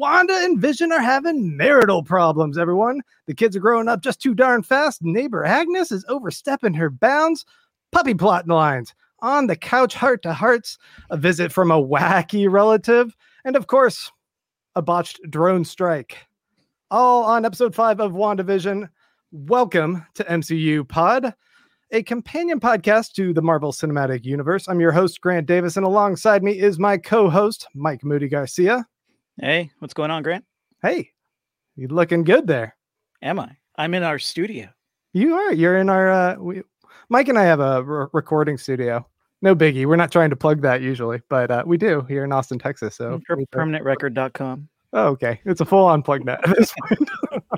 Wanda and Vision are having marital problems, everyone. The kids are growing up just too darn fast. Neighbor Agnes is overstepping her bounds. Puppy plot lines. On the couch, heart to hearts. A visit from a wacky relative. And of course, a botched drone strike. All on episode five of WandaVision. Welcome to MCU Pod, a companion podcast to the Marvel Cinematic Universe. I'm your host, Grant Davis, and alongside me is my co host, Mike Moody Garcia. Hey, what's going on, Grant? Hey, you looking good there. Am I? I'm in our studio. You are. You're in our. Uh, we, Mike and I have a re- recording studio. No biggie. We're not trying to plug that usually, but uh, we do here in Austin, Texas. So Per- permanentrecord.com. Oh, okay. It's a full on plug net at this point.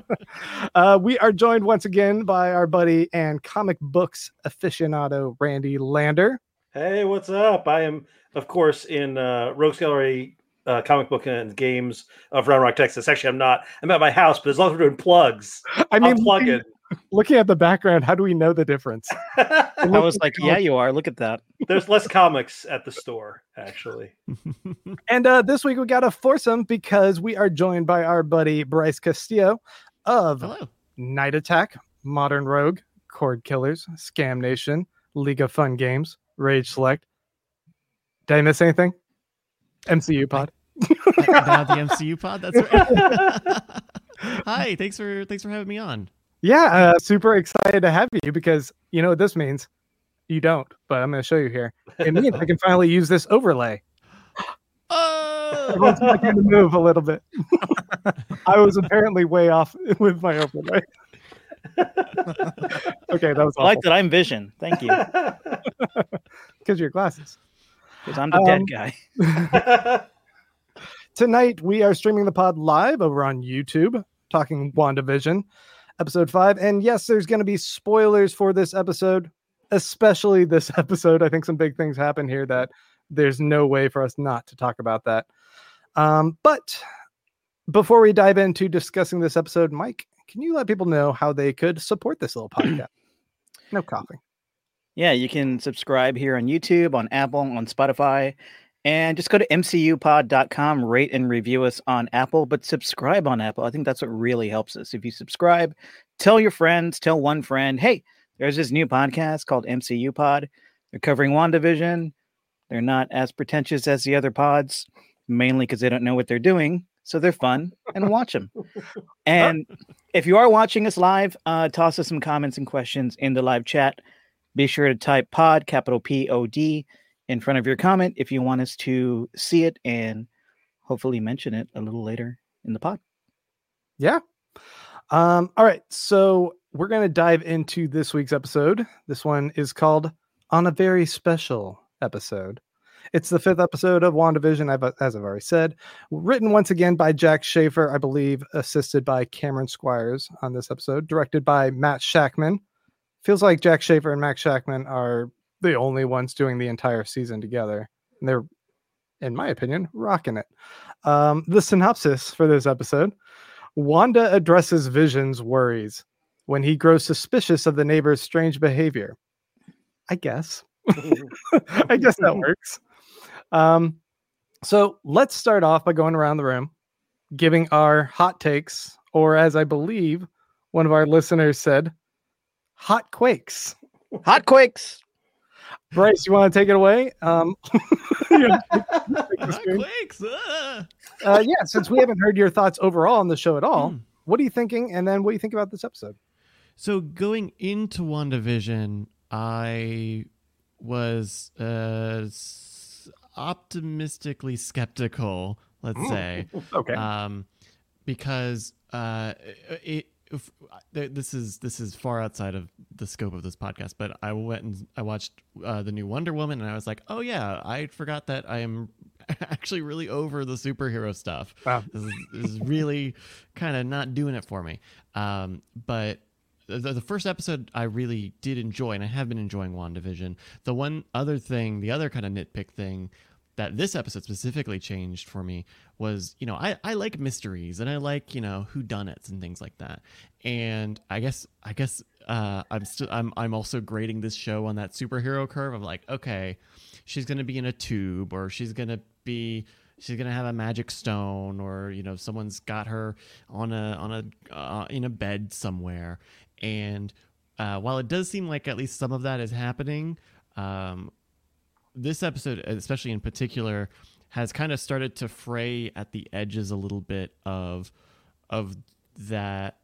uh, we are joined once again by our buddy and comic books aficionado, Randy Lander. Hey, what's up? I am, of course, in uh, Rogues Gallery uh, comic book and games of Round Rock, Texas. Actually, I'm not. I'm at my house, but as long as we're doing plugs, I mean, I'm plugging. looking, looking at the background, how do we know the difference? I was like, yeah, you are. Look at that. There's less comics at the store, actually. And uh, this week we got a foursome because we are joined by our buddy Bryce Castillo of Hello. Night Attack, Modern Rogue, Cord Killers, Scam Nation, League of Fun Games, Rage Select. Did I miss anything? MCU Pod. Now the MCU pod. That's right. Hi, thanks for thanks for having me on. Yeah, uh, super excited to have you because you know what this means. You don't, but I'm going to show you here. It means I can finally use this overlay. Oh, Everyone's making to move a little bit. I was apparently way off with my overlay. okay, that was I like that I'm Vision. Thank you. because your glasses. Because I'm the dead Um, guy. Tonight we are streaming the pod live over on YouTube, talking WandaVision, episode five. And yes, there's going to be spoilers for this episode, especially this episode. I think some big things happen here that there's no way for us not to talk about that. Um, but before we dive into discussing this episode, Mike, can you let people know how they could support this little podcast? no coughing. Yeah, you can subscribe here on YouTube, on Apple, on Spotify, and just go to mcupod.com, rate and review us on Apple, but subscribe on Apple. I think that's what really helps us. If you subscribe, tell your friends, tell one friend, hey, there's this new podcast called MCU Pod. They're covering WandaVision. They're not as pretentious as the other pods, mainly because they don't know what they're doing. So they're fun and watch them. And if you are watching us live, uh, toss us some comments and questions in the live chat. Be sure to type pod, capital P O D, in front of your comment if you want us to see it and hopefully mention it a little later in the pod. Yeah. Um, all right. So we're going to dive into this week's episode. This one is called On a Very Special Episode. It's the fifth episode of WandaVision, I've, as I've already said. Written once again by Jac Schaeffer, I believe, assisted by Cameron Squires on this episode, directed by Matt Shakman. Feels like Jac Schaeffer and Max Shakman are the only ones doing the entire season together. And they're, in my opinion, rocking it. Um, the synopsis for this episode Wanda addresses Vision's worries when he grows suspicious of the neighbor's strange behavior. I guess. I guess that works. Um, so let's start off by going around the room, giving our hot takes, or as I believe one of our listeners said, hot quakes. Hot quakes. Bryce, you want to take it away? Um, yeah, take the Not screen. quakes. ah. uh, yeah, since we haven't heard your thoughts overall on the show at all, Hmm. what are you thinking? And then what do you think about this episode? So going into WandaVision, I was uh, optimistically skeptical, let's say. Okay. um, because uh, it, if, th- this is this is far outside of the scope of this podcast. But I went and I watched uh, the new Wonder Woman, and I was like, oh yeah, I forgot that I am actually really over the superhero stuff. Wow. This is, this is really kind of not doing it for me. Um, but the, the first episode I really did enjoy, and I have been enjoying WandaVision. The one other thing, the other kind of nitpick thing that this episode specifically changed for me was, you know, I, I like mysteries and I like, you know, who done it and things like that. And I guess I guess uh, I'm still I'm I'm also grading this show on that superhero curve of like, okay, she's gonna be in a tube or she's gonna be she's gonna have a magic stone, or you know, someone's got her on a on a uh, in a bed somewhere. And uh, while it does seem like at least some of that is happening, um, this episode, especially in particular, has kind of started to fray at the edges a little bit of of that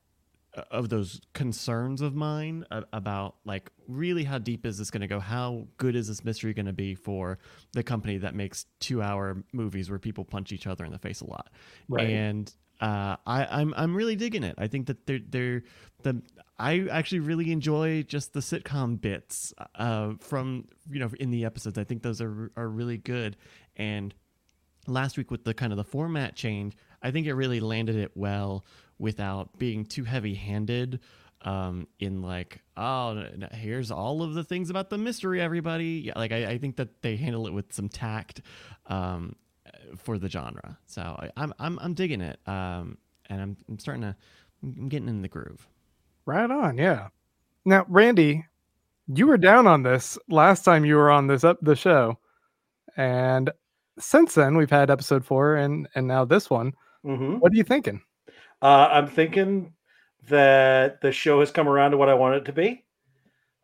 of those concerns of mine about like really how deep is this going to go how good is this mystery going to be for the company that makes two hour movies where people punch each other in the face a lot right. and uh, I, I'm I'm really digging it. I think that they're they're the I actually really enjoy just the sitcom bits uh, from you know in the episodes. I think those are are really good. And last week with the kind of the format change, I think it really landed it well without being too heavy handed um in like oh here's all of the things about the mystery everybody yeah, like I, I think that they handle it with some tact um for the genre so I, i'm i'm, I'm digging it um and I'm, I'm starting to i'm getting in the groove right on yeah now randy you were down on this last time you were on this up the show and since then we've had episode four and and now this one mm-hmm. what are you thinking uh, I'm thinking that the show has come around to what I want it to be.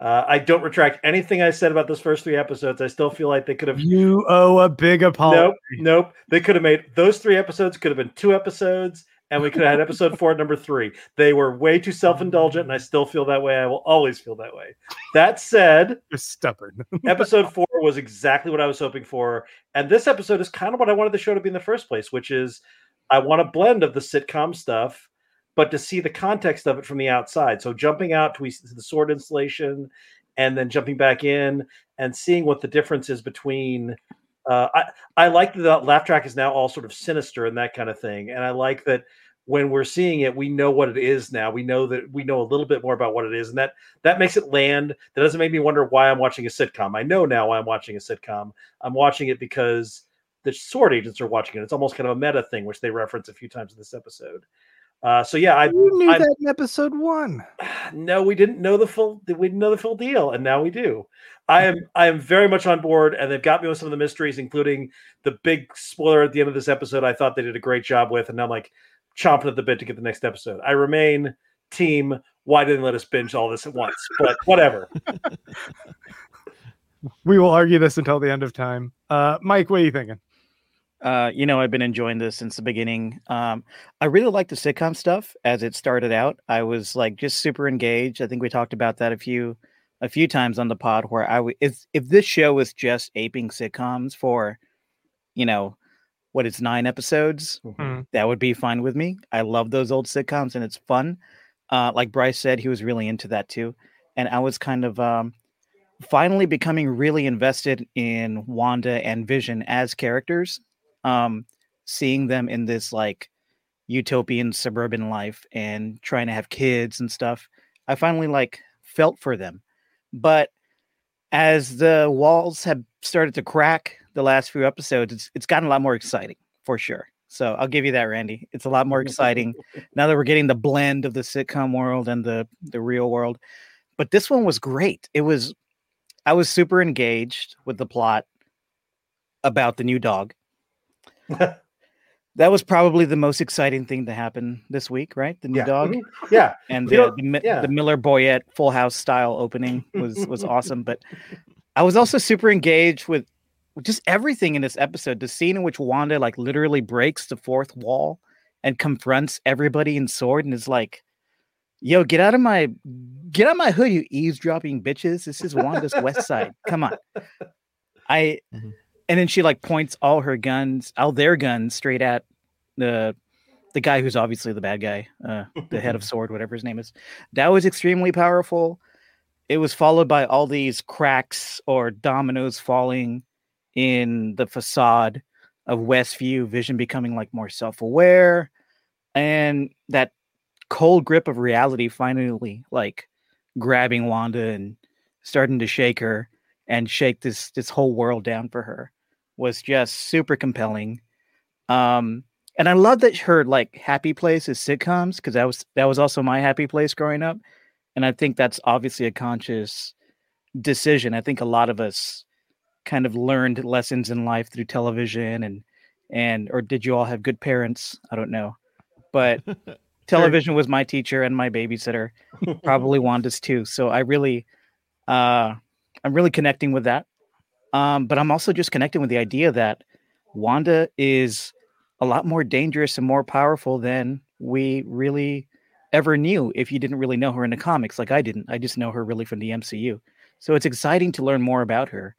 Uh, I don't retract anything I said about those first three episodes. I still feel like they could have. You owe a big apology. Nope, nope. They could have made those three episodes. Could have been two episodes, and we could have had episode four, number three. They were way too self-indulgent, and I still feel that way. I will always feel that way. That said, you're stubborn. episode four was exactly what I was hoping for, and this episode is kind of what I wanted the show to be in the first place, which is I want a blend of the sitcom stuff, but to see the context of it from the outside. So jumping out to the sword installation and then jumping back in and seeing what the difference is between. Uh, I I like that the laugh track is now all sort of sinister and that kind of thing, and I like that when we're seeing it, we know what it is now. We know that we know a little bit more about what it is, and that that makes it land. That doesn't make me wonder why I'm watching a sitcom. I know now why I'm watching a sitcom. I'm watching it because the sword agents are watching it. It's almost kind of a meta thing, which they reference a few times in this episode. Uh, so yeah, I you knew I, that in episode one. No, we didn't know the full. We didn't know the full deal, and now we do. I am I am very much on board, and they've got me with some of the mysteries, including the big spoiler at the end of this episode. I thought they did a great job with, and I'm like chomping at the bit to get the next episode. I remain team. Why didn't let us binge all this at once? But whatever. we will argue this until the end of time. Uh, Mike, what are you thinking? Uh, you know, I've been enjoying this since the beginning. Um, I really like the sitcom stuff as it started out. I was like just super engaged. I think we talked about that a few a few times on the pod where I w- if if this show was just aping sitcoms for, you know, what it's nine episodes, mm-hmm. that would be fine with me. I love those old sitcoms and it's fun. Uh, like Bryce said, he was really into that too, and I was kind of um, finally becoming really invested in Wanda and Vision as characters um, seeing them in this like utopian suburban life and trying to have kids and stuff, I finally like felt for them. But as the walls have started to crack the last few episodes, it's it's gotten a lot more exciting for sure. So I'll give you that, Randy. It's a lot more exciting now that we're getting the blend of the sitcom world and the the real world. But this one was great. It was I was super engaged with the plot about the new dog. that was probably the most exciting thing to happen this week, right? The new yeah. dog, mm-hmm. yeah, and the, the, yeah. the, Miller Boyett Full House style opening was was awesome. But I was also super engaged with just everything in this episode. The scene in which Wanda like literally breaks the fourth wall and confronts everybody in sword and is like, "Yo, get out of my get out of my hood, you eavesdropping bitches! This is Wanda's West Side. Come on." I. Mm-hmm and then she like points all her guns, all their guns, straight at the the guy who's obviously the bad guy, uh, the head of sword, whatever his name is. That was extremely powerful. It was followed by all these cracks or dominoes falling in the facade of Westview, Vision becoming like more self-aware, and that cold grip of reality finally like grabbing Wanda and starting to shake her and shake this this whole world down for her was just super compelling. Um, and I love that her like happy place is sitcoms because that was that was also my happy place growing up, and I think that's obviously a conscious decision. I think a lot of us kind of learned lessons in life through television and and or did you all have good parents? I don't know, but television was my teacher and my babysitter, probably Wanda's too. So I really, uh, I'm really connecting with that. Um, but I'm also just connecting with the idea that Wanda is a lot more dangerous and more powerful than we really ever knew if you didn't really know her in the comics like I didn't. I just know her really from the MCU. So it's exciting to learn more about her.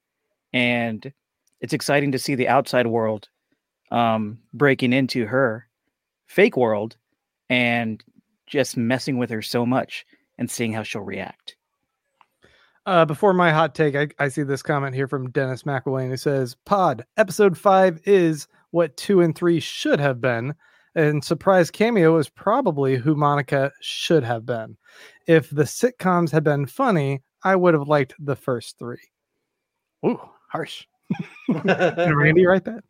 And it's exciting to see the outside world um, breaking into her fake world and just messing with her so much and seeing how she'll react. Uh, before my hot take, I, I see this comment here from Dennis McElwain who says, Pod, episode five is what two and three should have been. And surprise cameo is probably who Monica should have been. If the sitcoms had been funny, I would have liked the first three. Ooh, harsh. Did Randy write that?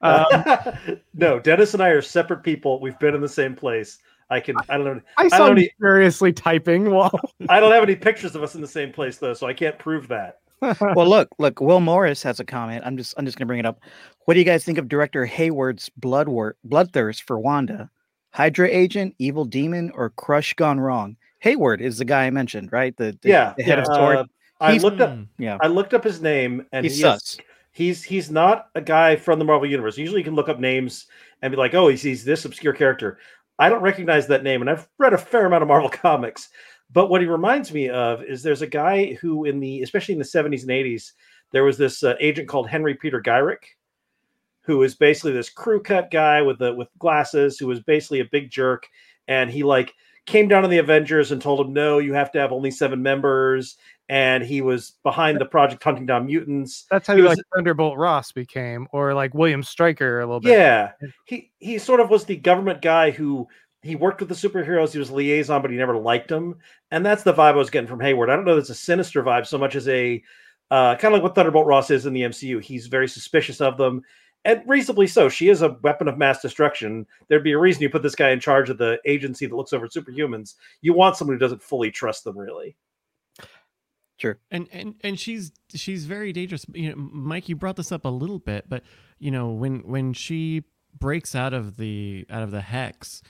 Um, no, Dennis and I are separate people. We've been in the same place. I can. I don't know. I saw don't him furiously typing while I don't have any pictures of us in the same place though, so I can't prove that. well, look, look. Will Morris has a comment. I'm just, I'm just gonna bring it up. What do you guys think of director Hayward's blood work, bloodthirst for Wanda? Hydra agent, evil demon, or crush gone wrong? Hayward is the guy I mentioned, right? The, the yeah, the head yeah. of Sword. Uh, I He's- looked up. Yeah, I looked up his name, and he's he is, he's he's not a guy from the Marvel universe. Usually, you can look up names and be like, "Oh, he's, he's this obscure character." I don't recognize that name, and I've read a fair amount of Marvel comics. But what he reminds me of is there's a guy who, in the especially in the 70s and 80s, there was this uh, agent called Henry Peter Gyrich, who is basically this crew cut guy with the with glasses, who was basically a big jerk, and he like came down to the Avengers and told him, "No, you have to have only seven members." And he was behind the project hunting down mutants. that's how He you was- like Thunderbolt Ross became, or like William Stryker a little bit. Yeah, he he sort of was the government guy who he worked with the superheroes. He was liaison, but he never liked them, and that's the vibe I was getting from Hayward. I don't know, if it's a sinister vibe so much as a uh, kind of like what Thunderbolt Ross is in the MCU. He's very suspicious of them, and reasonably so. She is a weapon of mass destruction. There'd be a reason you put this guy in charge of the agency that looks over superhumans. You want someone who doesn't fully trust them, really. Sure. and and and she's she's very dangerous you know mike you brought this up a little bit but you know when when she breaks out of the out of the hex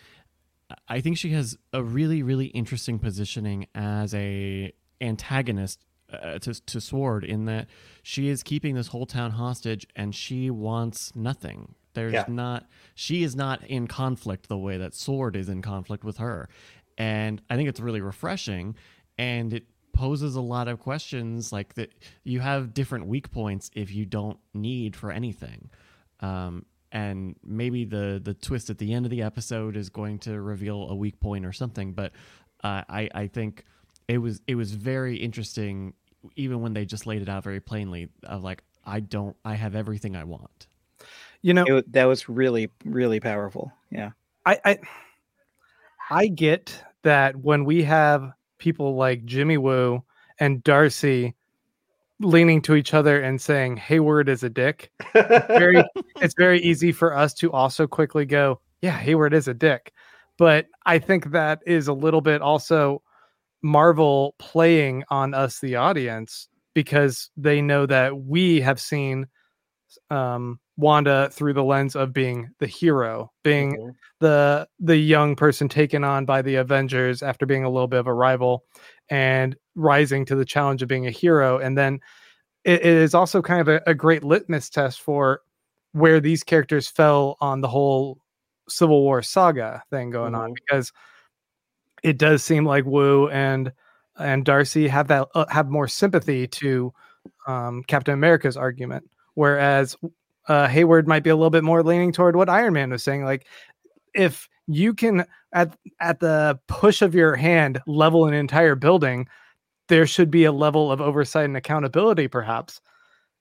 i think she has a really really interesting positioning as a antagonist uh, to, to sword in that she is keeping this whole town hostage and she wants nothing there's Yeah. not she is not in conflict the way that sword is in conflict with her and i think it's really refreshing and it poses a lot of questions like that you have different weak points if you don't need for anything um, and maybe the the twist at the end of the episode is going to reveal a weak point or something but uh, i i think it was it was very interesting even when they just laid it out very plainly of like i don't i have everything i want You know, It that was really, really powerful. Yeah. I, I I get that when we have people like Jimmy Woo and Darcy leaning to each other and saying Hayward is a dick, very it's very easy for us to also quickly go, yeah, Hayward is a dick. But I think that is a little bit also Marvel playing on us, the audience, because they know that we have seen um, Wanda through the lens of being the hero, being Mhm. the the young person taken on by the Avengers after being a little bit of a rival and rising to the challenge of being a hero. And then it, it is also kind of a, a great litmus test for where these characters fell on the whole Civil War saga thing going on Mhm. because it does seem like Woo and and Darcy have that uh, have more sympathy to um, Captain America's argument, whereas uh, Hayward might be a little bit more leaning toward what Iron Man was saying. Like, if you can at at the push of your hand level an entire building, there should be a level of oversight and accountability, perhaps.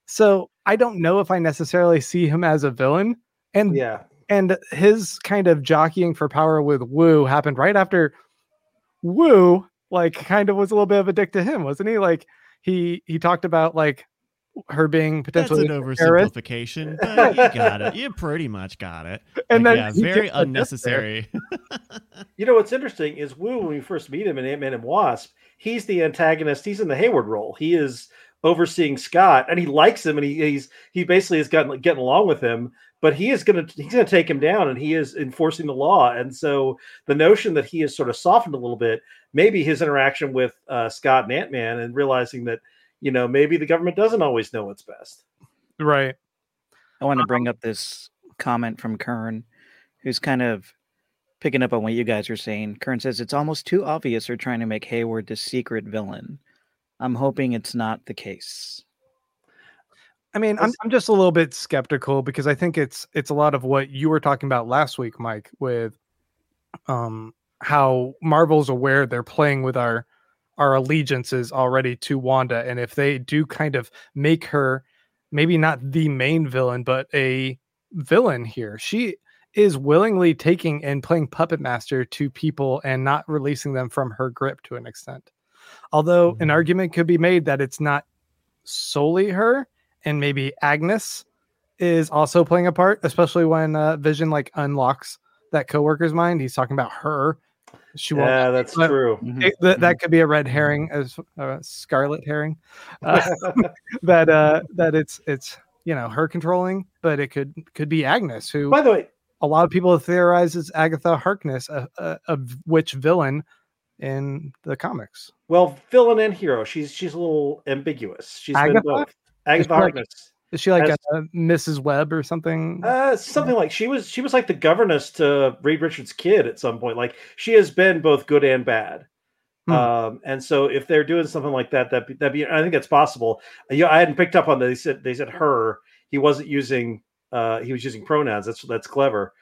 So I don't know if I necessarily see him as a villain, and Yeah. and his kind of jockeying for power with Woo happened right after Woo like kind of was a little bit of a dick to him, wasn't he? Like he he talked about like her being that's potentially an oversimplification but you got it you pretty much got it and Like, then yeah very gets a dick there. unnecessary You know what's interesting is Woo when we first meet him in Ant Man and Wasp, he's the antagonist. He's in the Hayward role. He is overseeing Scott, and he likes him, and he, he's he basically has gotten getting along with him. But he is gonna he's gonna take him down, and he is enforcing the law. And so the notion that he has sort of softened a little bit, maybe his interaction with uh, Scott and Ant Man, and realizing that you know maybe the government doesn't always know what's best. Right. I want to bring up this comment from Kern, who's kind of picking up on what you guys are saying. Kern says it's almost too obvious they're trying to make Hayward the secret villain. I'm hoping it's not the case. I mean, I'm, I'm just a little bit skeptical because I think it's it's a lot of what you were talking about last week, Mike, with um how Marvel's aware they're playing with our our allegiances already to Wanda, and if they do kind of make her maybe not the main villain, but a villain here, she is willingly taking and playing puppet master to people and not releasing them from her grip to an extent. Although an Mhm. argument could be made that it's not solely her, and maybe Agnes is also playing a part, especially when uh, Vision like unlocks that coworker's mind. He's talking about her. She won't. Yeah, that's but- true. Mhm. It- that, that could be a red herring as uh, scarlet herring. Uh, that uh, that it's it's you know her controlling, but it could could be Agnes, who By the way, a lot of people have theorized is Agatha Harkness, a, a, a witch villain in the comics. well, villain and hero, she's she's a little ambiguous. She's Agatha? been both. Agatha like- Harkness. Is she like As- a, Mrs. Webb or something? Uh, something like she was she was like the governess to Reed Richards' kid at some point. Like she has been both good and bad. Hmm. Um, and so if they're doing something like that, that that be I think that's possible. Yeah, I hadn't picked up on that. They said they said her. He wasn't using uh he was using pronouns. That's that's clever.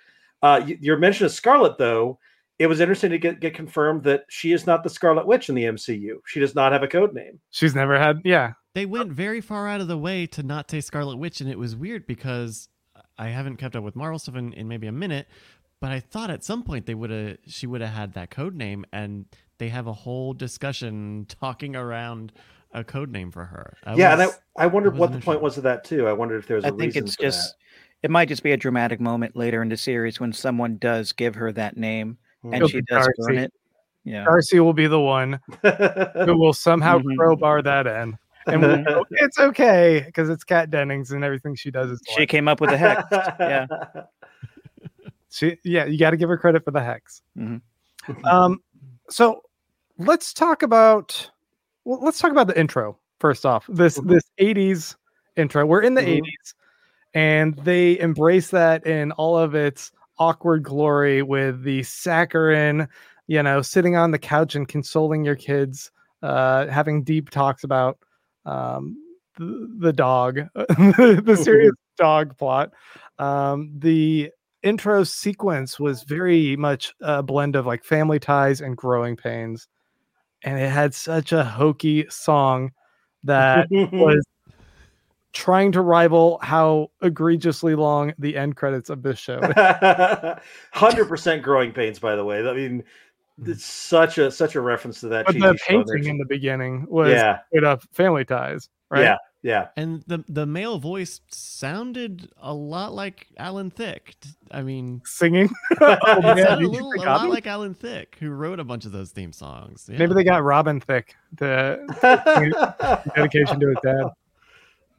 Uh, your mention of Scarlet though, it was interesting to get get confirmed that she is not the Scarlet Witch in the MCU. She does not have a code name. She's never had. Yeah, They went very far out of the way to not say Scarlet Witch, and it was weird because I haven't kept up with Marvel stuff in, in maybe a minute, but I thought at some point they would have she would have had that code name, and they have a whole discussion talking around a code name for her. I yeah, and I, I wondered was what the point issue. was of that too. I wondered if there was a I think it's for just it might just be a dramatic moment later in the series when someone does give her that name that. and It'll she be does burn it. Yeah. Darcy will be the one who will somehow Mhm. crowbar that in, and we'll go, it's okay because it's Kat Dennings and everything she does is She came up with the hex. yeah. She, yeah, you got to give her credit for the hex. Mhm. Um, so let's talk about well, let's talk about the intro first off. This Mhm. this '80s intro. We're in the Mhm. '80s, and they embrace that in all of its awkward glory with the saccharine, you know, sitting on the couch and consoling your kids, uh, having deep talks about um, the, the dog, the serious dog plot. Um, the intro sequence was very much a blend of like family ties and growing pains. And it had such a hokey song that was trying to rival how egregiously long the end credits of this show. Hundred percent growing pains, by the way. I mean, it's such a such a reference to that. but the painting there's- in the beginning was yeah, straight up family ties, right? yeah, yeah. and the the male voice sounded a lot like Alan Thicke. I mean, Singing. oh, it man, sounded a, little, a lot him? like Alan Thicke, who wrote a bunch of those theme songs. Yeah. Maybe they got Robin Thicke the dedication to his dad.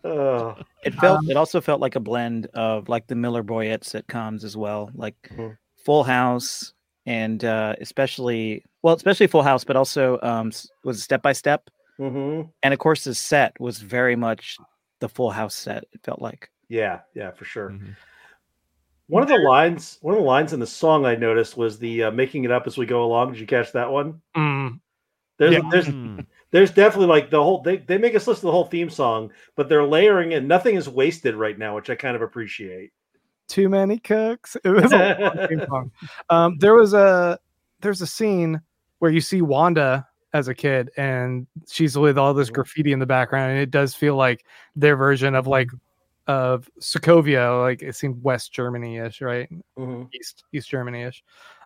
Oh, It felt Um, it also felt like a blend of like the Miller Boyett sitcoms as well, like Mhm. Full House and uh especially well, especially Full House, but also um s- was Step by Step. mhm. And of course the set was very much the Full House set, it felt like. yeah, yeah, for sure. Mhm. One of the lines, one of the lines in the song I noticed was the uh, "making it up as we go along." Did you catch that one? Mm, There's, Yeah. there's, Mm. there's definitely like the whole. They, they make us listen to the whole theme song, but they're layering in. Nothing is wasted right now, which I kind of appreciate. Too many cooks. It was a song. Um, there was a there's a scene where you see Wanda as a kid and she's with all this graffiti in the background, and it does feel like their version of like of Sokovia, like it seemed West Germany-ish, right? Mhm. East East Germany-ish.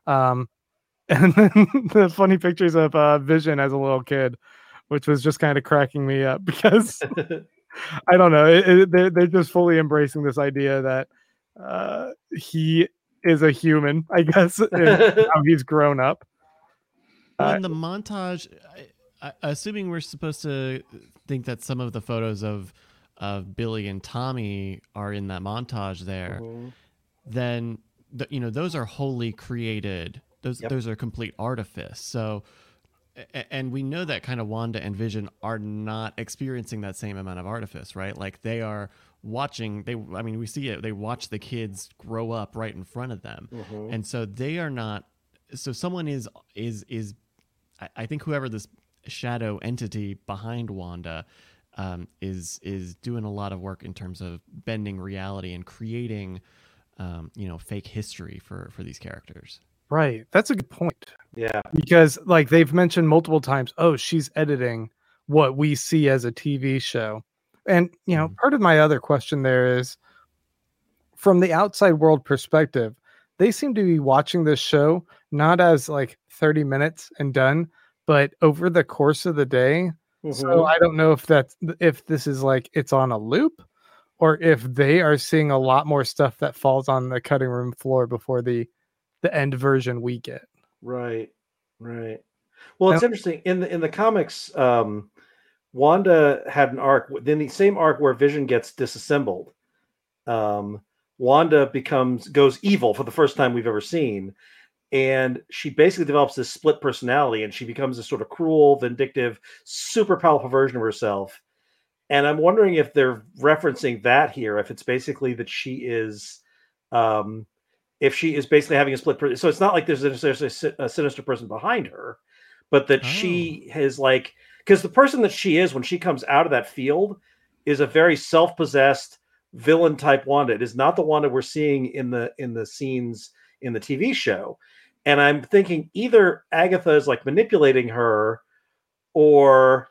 Um, and then the funny pictures of uh, Vision as a little kid, which was just kind of cracking me up because I don't know. It, it, they're, they're just fully embracing this idea that uh, he is a human, I guess, and how he's grown up. Well, Uh, in the montage, I, uh, assuming we're supposed to think that some of the photos of of Billy and Tommy are in that montage there, Mhm. then th- you know those are wholly created. Those Yep. those are complete artifice. So, and we know that kind of Wanda and Vision are not experiencing that same amount of artifice, right? Like they are watching. They, I mean, we see it. They watch the kids grow up right in front of them, Mhm. and so they are not. So someone is is is. I, I think whoever this shadow entity behind Wanda um, is is doing a lot of work in terms of bending reality and creating, um, you know, fake history for for these characters. Right. That's a good point. Yeah. because like they've mentioned multiple times oh she's editing what we see as a tv show and you know Mhm. part of my other question there is from the outside world perspective they seem to be watching this show not as like 30 minutes and done but over the course of the day so Mhm. i don't know if that's if this is like it's on a loop or if they are seeing a lot more stuff that falls on the cutting room floor before the the end version we get Right, right. Well, it's Now- interesting in the in the comics. Um, Wanda had an arc. Then the same arc where Vision gets disassembled. Um, Wanda becomes goes evil for the first time we've ever seen, and she basically develops this split personality, and she becomes this sort of cruel, vindictive, super powerful version of herself. And I'm wondering if they're referencing that here, if it's basically that she is. Um, if she is basically having a split person. So it's not like there's a, there's a, a sinister person behind her, but that she has like because the person that she is when she comes out of that field is a very self-possessed villain type Wanda. It is not the Wanda we're seeing in the in the scenes in the TV show. And I'm thinking either Agatha is like manipulating her or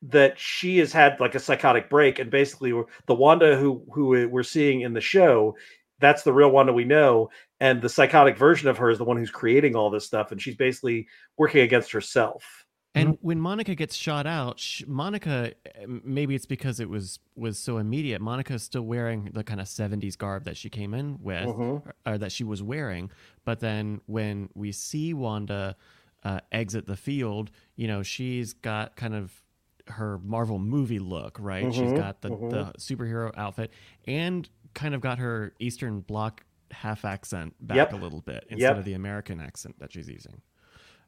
that she has had like a psychotic break and basically the Wanda who who we're seeing in the show that's the real Wanda we know and the psychotic version of her is the one who's creating all this stuff and she's basically working against herself. And when Monica gets shot out, sh- Monica maybe it's because it was was so immediate. Monica's still wearing the kind of 70s garb that she came in with Mhm. or, or that she was wearing, but then when we see Wanda uh, exit the field, you know, she's got kind of her Marvel movie look, right? She's Mhm, got the, mhm. the superhero outfit and kind of got her Eastern Bloc half accent back Yep. a little bit instead Yep. of the American accent that she's using.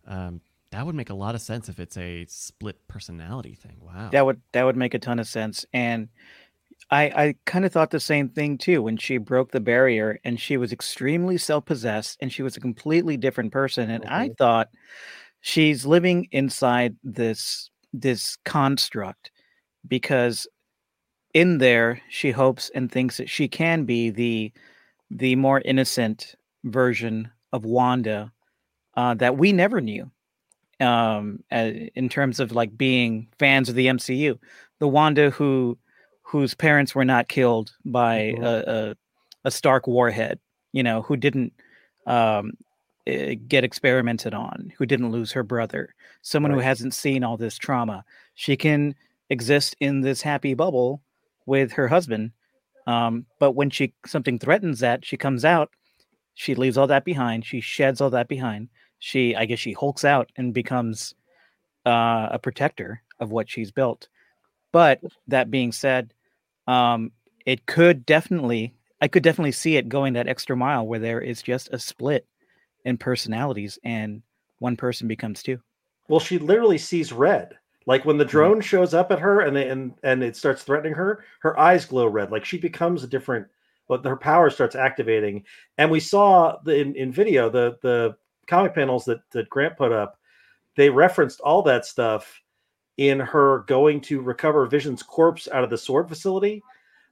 Um, that would make a lot of sense if it's a split personality thing. Wow. That would that would make a ton of sense. And I I kind of thought the same thing too when she broke the barrier and she was extremely self-possessed and she was a completely different person. And I Mhm. thought she's living inside this this construct because in there she hopes and thinks that she can be the the more innocent version of Wanda uh, that we never knew um uh, in terms of like being fans of the MCU the Wanda who whose parents were not killed by Mhm. a, a a Stark warhead you know who didn't um eh, get experimented on who didn't lose her brother someone who hasn't seen all this trauma she can exist in this happy bubble with her husband um but when she something threatens that she comes out she leaves all that behind she sheds all that behind she i guess she hulks out and becomes uh, a protector of what she's built but that being said um, it could definitely i could definitely see it going that extra mile where there is just a split in personalities and one person becomes two Well, she literally sees red. Like when the drone shows up at her and they, and and it starts threatening her, her eyes glow red. Like she becomes a different. But her power starts activating, and we saw the in, in video the the comic panels that that Grant put up. They referenced all that stuff in her going to recover Vision's corpse out of the sword facility.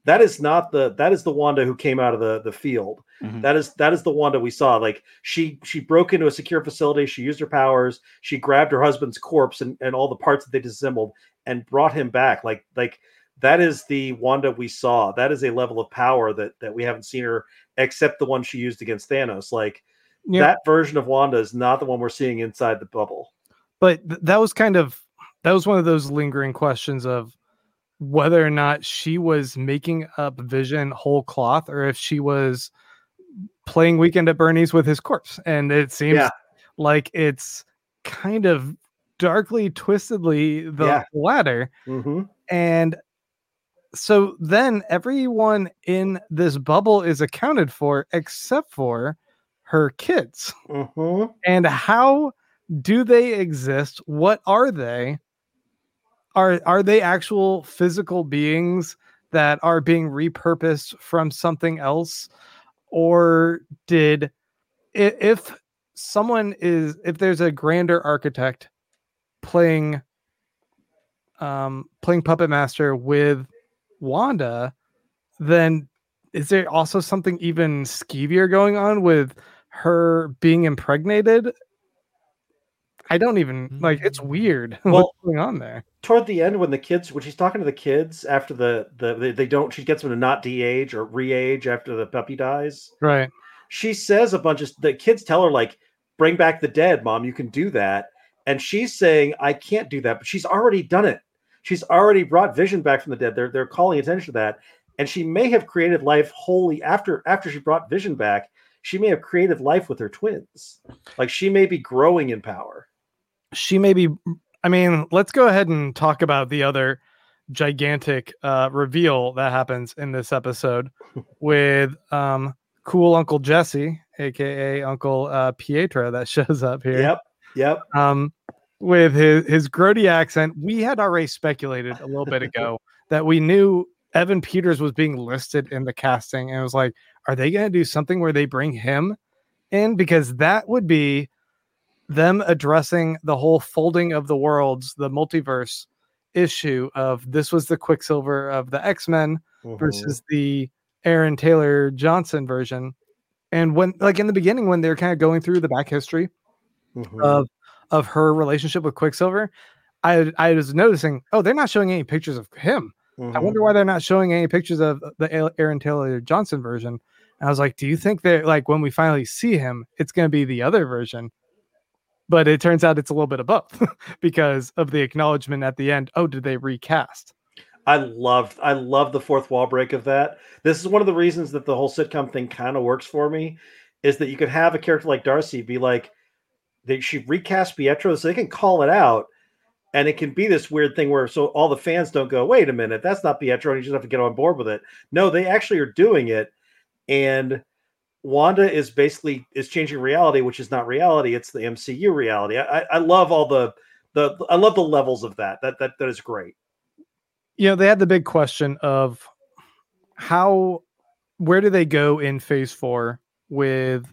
That is not the that is the Wanda who came out of the the field. Mhm. That is that is the Wanda we saw. Like she she broke into a secure facility. She used her powers. She grabbed her husband's corpse and, and all the parts that they disassembled and brought him back. Like like that is the Wanda we saw. That is a level of power that that we haven't seen her except the one she used against Thanos. Like Yeah. that version of Wanda is not the one we're seeing inside the bubble. but th- that was kind of that was one of those lingering questions of whether or not she was making up vision whole cloth or if she was playing weekend at bernie's with his corpse and it seems Yeah. like it's kind of darkly twistedly the Yeah. latter. hmm And so then everyone in this bubble is accounted for except for her kids. hmm And how do they exist? What are they? Are are they actual physical beings that are being repurposed from something else? Or did if someone is if there's a grander architect playing um playing puppet master with Wanda, then is there also something even skeevier going on with her being impregnated? I don't even like it's Mm. weird Well- what's going on there. Toward the end, when the kids, when she's talking to the kids after the the they, they don't, she gets them to not de-age or re-age after the puppy dies. Right. She says a bunch of the kids tell her like, "Bring back the dead, mom. You can do that." And she's saying, "I can't do that," but she's already done it. She's already brought Vision back from the dead. They're they're calling attention to that, and she may have created life wholly after after she brought Vision back. She may have created life with her twins. Like she may be growing in power. She may be I mean, let's go ahead and talk about the other gigantic uh reveal that happens in this episode with um cool Uncle Jesse, aka Uncle uh Pietro that shows up here. Yep. Yep. um, with his his grody accent. We had already speculated a little bit ago that we knew Evan Peters was being listed in the casting, and it was like, are they going to do something where they bring him in? Because that would be them addressing the whole folding of the worlds, the multiverse issue of this was the Quicksilver of the X Men Mhm. versus the Aaron Taylor Johnson version. And when, like in the beginning, when they're kind of going through the back history Mhm. of of her relationship with Quicksilver, I I was noticing, oh, they're not showing any pictures of him. I Mhm. wonder why they're not showing any pictures of the Aaron Taylor Johnson version. I was like, do you think that like when we finally see him, it's going to be the other version? But it turns out it's a little bit of both because of the acknowledgement at the end. Oh, did they recast? I loved I love the fourth wall break of that. This is one of the reasons that the whole sitcom thing kind of works for me is that you could have a character like Darcy be like they she recast Pietro so they can call it out and it can be this weird thing where so all the fans don't go wait a minute that's not Pietro and you just have to get on board with it. No, they actually are doing it and Wanda is basically is changing reality which is not reality it's the MCU reality. I I, love all the the I love the levels of that. That that that is great. you know they had the big question of how where do they go in phase four with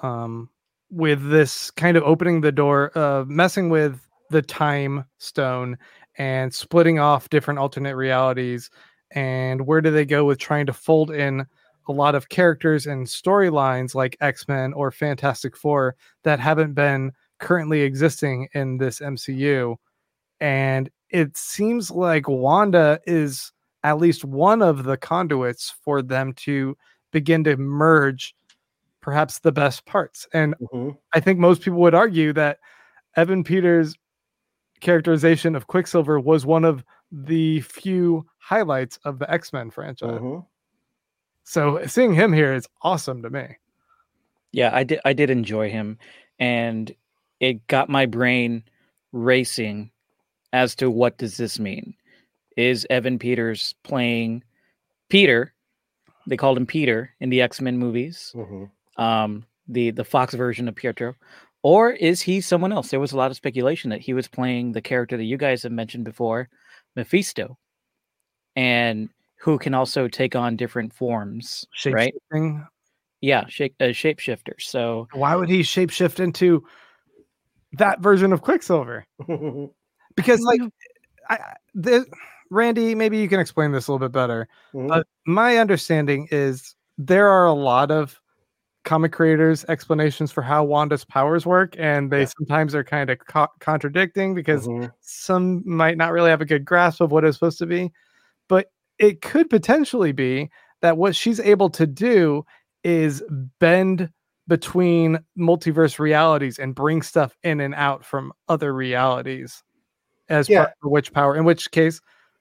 um with this kind of opening the door uh messing with the time stone and splitting off different alternate realities and where do they go with trying to fold in a lot of characters and storylines like x-men or fantastic four that haven't been currently existing in this mcu and it seems like Wanda is at least one of the conduits for them to begin to merge perhaps the best parts. And Mhm. I think most people would argue that Evan Peters' characterization of Quicksilver was one of the few highlights of the X-Men franchise. Mhm. So seeing him here is awesome to me. Yeah, I did. I did enjoy him, and it got my brain racing as to what does this mean? Is Evan Peters playing Peter? They called him Peter in the X Men movies, Mhm. um, the the Fox version of Pietro, or is he someone else? There was a lot of speculation that he was playing the character that you guys have mentioned before, Mephisto, and who can also take on different forms, right? Yeah, shape uh, shapeshifter. So Why would he shapeshift into that version of Quicksilver? because like I, I- the Randy, maybe you can explain this a little bit better. Mhm. But my understanding is there are a lot of comic creators explanations for how Wanda's powers work, and they Yeah. sometimes are kind of co- contradicting because Mhm. some might not really have a good grasp of what it's supposed to be. It could potentially be that what she's able to do is bend between multiverse realities and bring stuff in and out from other realities as Yeah. part of which power in which case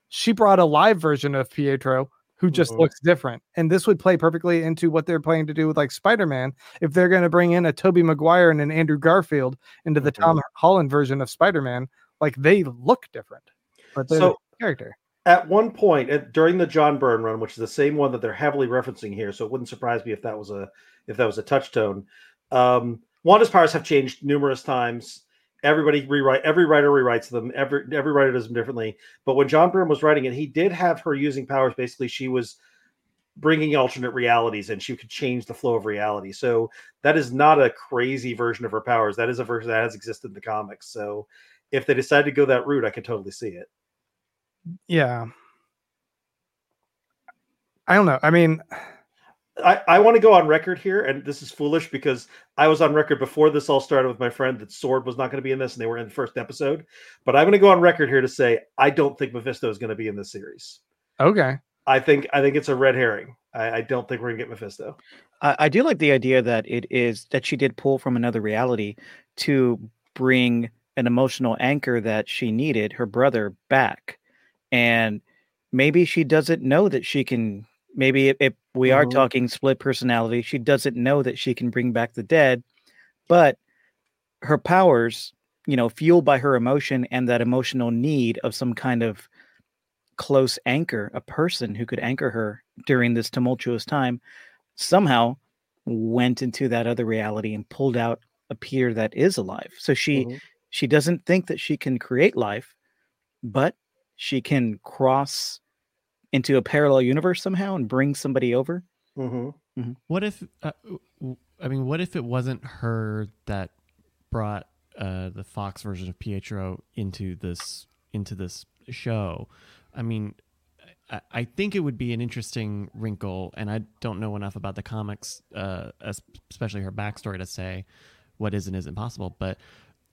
she brought a live version of pietro who just Mhm. looks different. And this would play perfectly into what they're planning to do with like Spider-Man if they're going to bring in a Tobey Maguire and an Andrew Garfield into the Mhm. Tom Holland version of Spider-Man, like they look different. But they're So- the character. At one point at, during the John Byrne run, which is the same one that they're heavily referencing here, so it wouldn't surprise me if that was a if that was a touchstone. Um, Wanda's powers have changed numerous times. Everybody rewrite every writer rewrites them. Every every writer does them differently. But when John Byrne was writing it, he did have her using powers. Basically, she was bringing alternate realities, and she could change the flow of reality. So that is not a crazy version of her powers. That is a version that has existed in the comics. So if they decide to go that route, I could totally see it. Yeah. I don't know. I mean, I, I want to go on record here, and this is foolish because I was on record before this all started with my friend that Sword was not going to be in this, and they were in the first episode. But I'm going to go on record here to say I don't think Mephisto is going to be in this series. okay. I think I think it's a red herring. I, I don't think we're going to get Mephisto. I, I do like the idea that it is that she did pull from another reality to bring an emotional anchor that she needed, her brother, back. And maybe she doesn't know that she can. Maybe if, if we are Mhm. talking split personality, she doesn't know that she can bring back the dead, but her powers, you know, fueled by her emotion and that emotional need of some kind of close anchor, a person who could anchor her during this tumultuous time, somehow went into that other reality and pulled out a Peter that is alive. So she Mhm. she doesn't think that she can create life, but she can cross into a parallel universe somehow and bring somebody over. Mhm. What if? Uh, w- I mean, what if it wasn't her that brought uh, the Fox version of Pietro into this into this show? I mean, I, I think it would be an interesting wrinkle, and I don't know enough about the comics, uh, especially her backstory, to say what is and isn't possible. But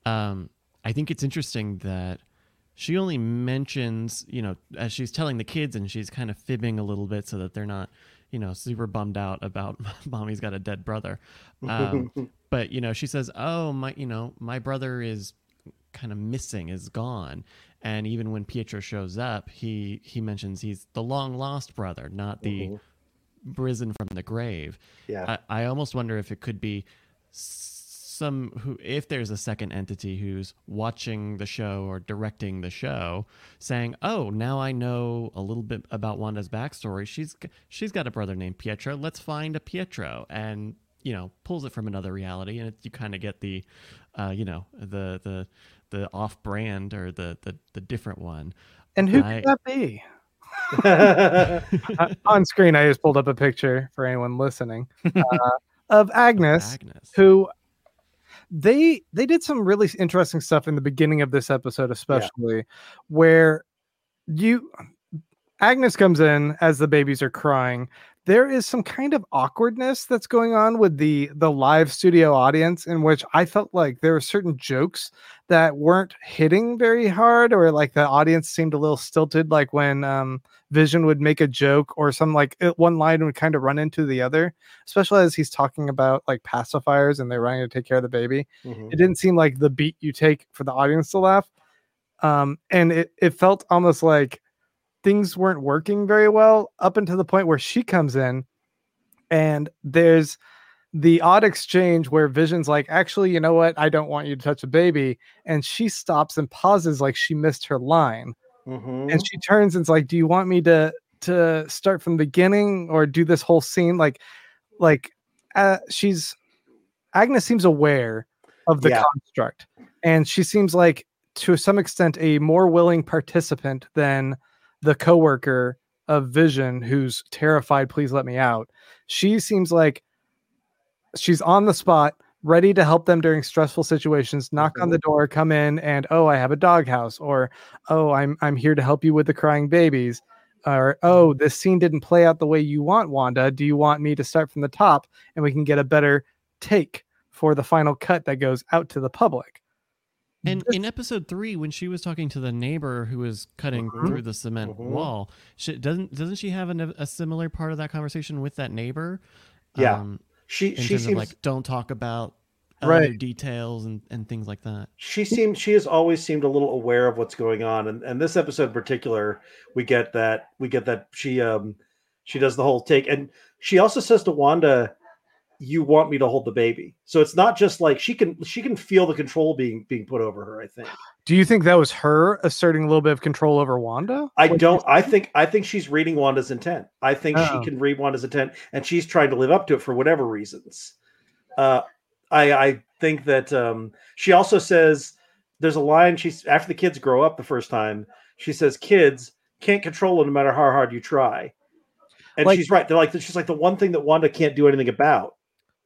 um, I think it's interesting that she only mentions, you know, as she's telling the kids, and she's kind of fibbing a little bit so that they're not, you know, super bummed out about mommy's got a dead brother. Um, but you know, she says, "Oh, my, you know, my brother is kind of missing, is gone." And even when Pietro shows up, he he mentions he's the long lost brother, not the Mhm. risen from the grave. Yeah. I, I almost wonder if it could be s- some who if there's a second entity who's watching the show or directing the show saying oh now i know a little bit about wanda's backstory. She's she's got a brother named pietro. Let's find a pietro. And you know pulls it from another reality and it, you kind of get the uh, you know the the the off brand or the the, the different one. And who I- could that be? On screen, I just pulled up a picture for anyone listening uh, of Agnes, agnes. who they they did some really interesting stuff in the beginning of this episode, especially where you Agnes comes in as the babies are crying. There is some kind of awkwardness that's going on with the the live studio audience in which I felt like there were certain jokes that weren't hitting very hard or like the audience seemed a little stilted like when um Vision would make a joke or some like it- one line would kind of run into the other, especially as he's talking about like pacifiers and they're running to take care of the baby Mhm. it didn't seem like the beat you take for the audience to laugh um and it, it felt almost like things weren't working very well up until the point where she comes in and there's the odd exchange where vision's like actually you know what i don't want you to touch a baby and she stops and pauses like she missed her line Mhm. and she turns and's like do you want me to to start from the beginning or do this whole scene like like uh, she's agnes seems aware of the Yeah. construct and she seems like to some extent a more willing participant than the coworker of vision who's terrified please let me out. She seems like she's on the spot ready to help them during stressful situations knock on the mm-hmm. door come in and oh i have a doghouse or oh i'm i'm here to help you with the crying babies or oh mm-hmm. this scene didn't play out the way you want wanda. Do you want me to start from the top and we can get a better take for the final cut that goes out to the public And in episode three, when she was talking to the neighbor who was cutting Mhm. through the cement Mhm. wall, she, doesn't doesn't she have an, a similar part of that conversation with that neighbor? Yeah. um, she she seems like don't talk about other Right. details and, and things like that. she seemed she has always seemed a little aware of what's going on and, and this episode in particular we get that we get that she um She does the whole take, and she also says to Wanda, "You want me to hold the baby." So it's not just like she can she can feel the control being being put over her. I think. Do you think that was her asserting a little bit of control over Wanda? I don't. I think. I think she's reading Wanda's intent. I think Oh. she can read Wanda's intent, and she's trying to live up to it for whatever reasons. Uh, I I think that um, she also says there's a line. She's after the kids grow up the first time. She says, "Kids can't control them no matter how hard you try." And Like- she's right. They're like she's like the one thing that Wanda can't do anything about.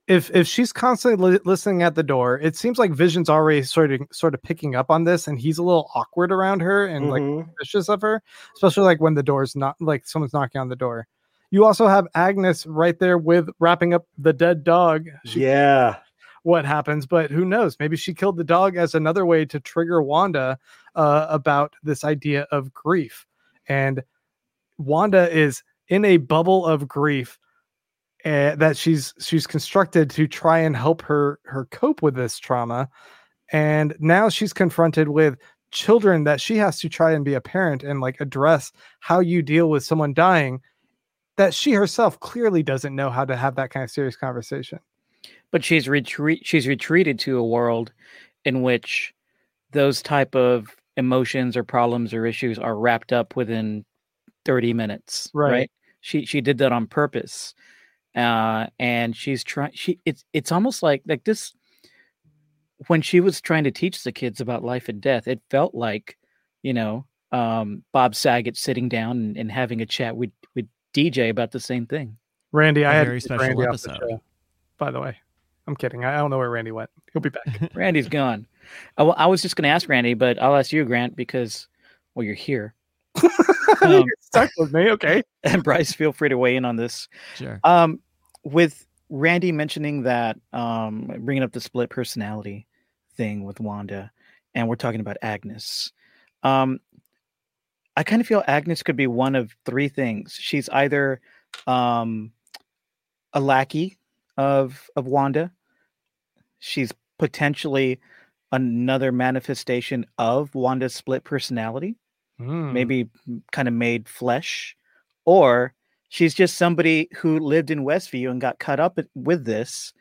If if she's constantly li- listening at the door, it seems like Vision's already sort of sort of picking up on this, and he's a little awkward around her and like Mhm. suspicious of her, especially like when the door's not like someone's knocking on the door. You also have Agnes right there with wrapping up the dead dog. She, yeah. What happens, but who knows? Maybe she killed the dog as another way to trigger Wanda uh, about this idea of grief. And Wanda is in a bubble of grief uh, that she's she's constructed to try and help her her cope with this trauma. And now she's confronted with children that she has to try and be a parent and like address how you deal with someone dying that she herself clearly doesn't know how to have that kind of serious conversation. But she's retreat she's retreated to a world in which those type of emotions or problems or issues are wrapped up within 30 minutes Right. right, she she did that on purpose uh and she's trying she it's it's almost like like this when she was trying to teach the kids about life and death it felt like you know um bob saget sitting down and, and having a chat with with dj about the same thing randy A i had a very special randy off the episode. show, by the way i'm kidding i I don't know where randy went he'll be back Randy's gone. I, wa- I was just going to ask Randy, but I'll ask you, Grant, because well, you're here. Um, You're stuck with me okay And Bryce, feel free to weigh in on this. Sure. Um, with Randy mentioning that, um, bringing up the split personality thing with Wanda, and we're talking about Agnes. Um, I kind of feel Agnes could be one of three things. She's either um, a lackey of of Wanda. She's potentially another manifestation of Wanda's split personality Hmm. maybe kind of made flesh, or she's just somebody who lived in Westview and got caught up with this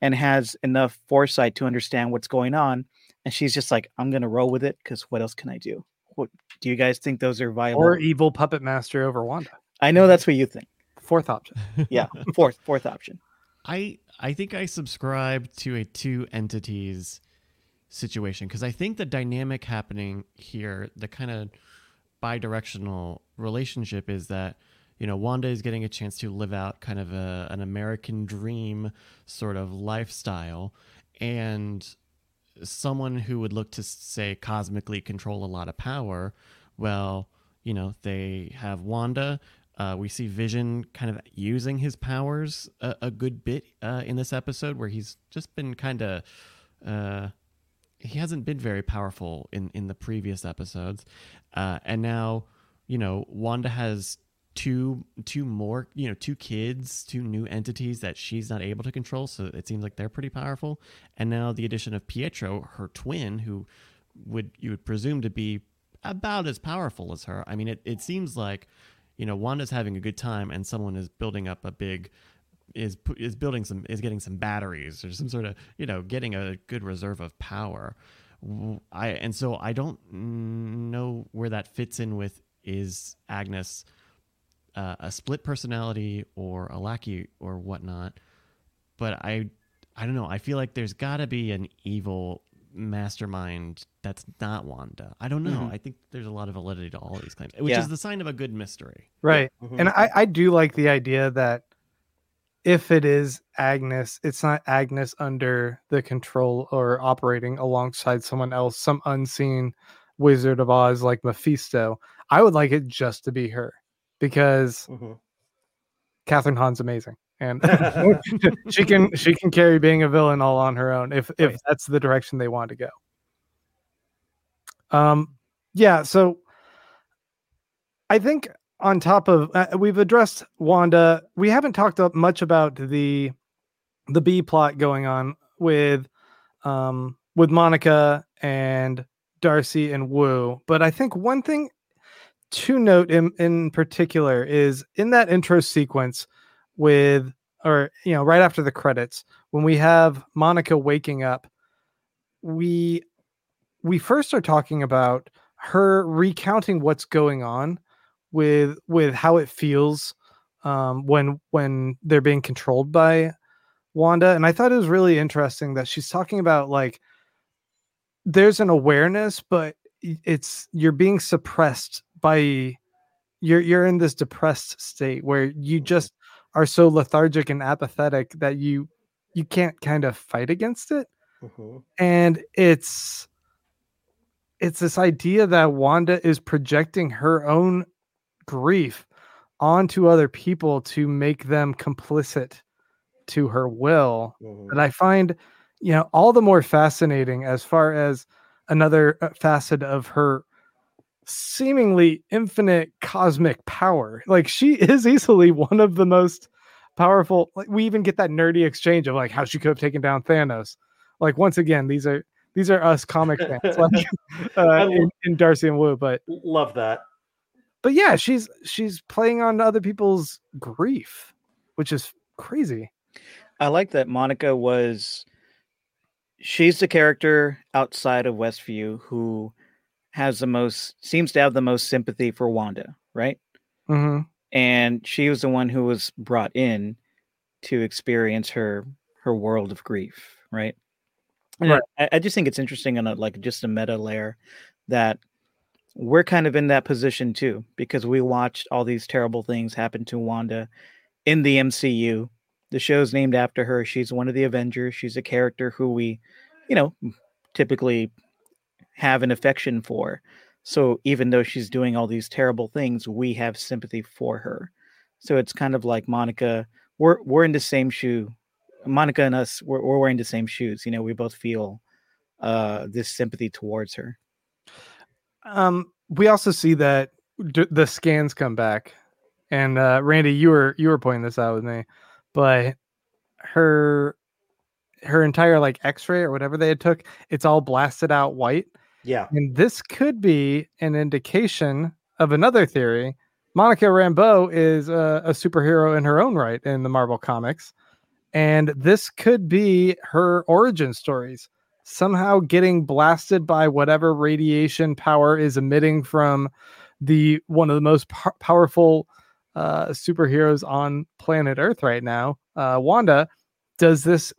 and has enough foresight to understand what's going on. And she's just like, I'm going to roll with it because what else can I do? What do you guys think those are viable? or evil puppet master over wanda I know that's what you think. fourth option Yeah. Fourth, fourth option. I I think I subscribe to a two entities situation because I think the dynamic happening here, the kind of bi-directional relationship is that you know Wanda is getting a chance to live out kind of a, an American dream sort of lifestyle and someone who would look to say cosmically control a lot of power well you know they have Wanda uh, we see Vision kind of using his powers a, a good bit uh, in this episode, where he's just been kind of. Uh, he hasn't been very powerful in, in the previous episodes, uh, and now, you know, Wanda has two two more, you know, two kids, two new entities that she's not able to control. So it seems like they're pretty powerful. And now the addition of Pietro, her twin, who would you would presume to be about as powerful as her. I mean, it, it seems like you know Wanda's having a good time, and someone is building up a big is is building some is getting some batteries or some sort of you know getting a good reserve of power. I and so I don't know where that fits in with is Agnes uh, a split personality or a lackey or whatnot. But I I don't know. I feel like there's got to be an evil mastermind that's not Wanda. I don't know. Mhm. I think there's a lot of validity to all these claims, which Yeah. is the sign of a good mystery. right Mhm. and I, I do like the idea that if it is agnes it's not agnes under the control or operating alongside someone else some unseen wizard of oz like mephisto i would like it just to be her because Mhm. Kathryn Hahn's amazing and she can she can carry being a villain all on her own if if Right. that's the direction they want to go um yeah so i think on top of uh, we've addressed wanda we haven't talked up much about the the b plot going on with um with monica and darcy and Wu. but i think one thing to note in, in particular is in that intro sequence with or you know right after the credits when we have monica waking up we we first are talking about her recounting what's going on with with how it feels um, when when they're being controlled by Wanda, and I thought it was really interesting that she's talking about like there's an awareness, but it's you're being suppressed by you're you're in this depressed state where you Mm-hmm. just are so lethargic and apathetic that you you can't kind of fight against it Mhm. and it's it's this idea that Wanda is projecting her own grief onto other people to make them complicit to her will Mhm. that I find you know all the more fascinating as far as another uh, facet of her seemingly infinite cosmic power. Like she is easily one of the most powerful like we even get that nerdy exchange of like how she could have taken down Thanos. Like once again these are these are us comic fans like uh, in, in Darcy and Wu but Love that. but yeah she's she's playing on other people's grief which is crazy. I like that Monica was she's the character outside of Westview who has the most seems to have the most sympathy for Wanda, right? hmm And she was the one who was brought in to experience her her world of grief, right? Right. I, I just think it's interesting on a like just a meta layer that we're kind of in that position too because we watched all these terrible things happen to Wanda in the MCU. The show's named after her. She's one of the Avengers. She's a character who we, you know, typically have an affection for. So even though she's doing all these terrible things, we have sympathy for her. So it's kind of like Monica. We're we're in the same shoe. Monica and us, we're, we're wearing the same shoes. You know, we both feel uh, this sympathy towards her. Um, we also see that d- the scans come back, and uh, Randy, you were you were pointing this out with me, but her her entire like X-ray or whatever they had took, it's all blasted out white, Yeah. and this could be an indication of another theory. Monica Rambeau is a, a superhero in her own right in the Marvel comics, and this could be her origin stories somehow getting blasted by whatever radiation power is emitting from the one of the most po- powerful uh, superheroes on planet Earth right now, uh, Wanda. Does this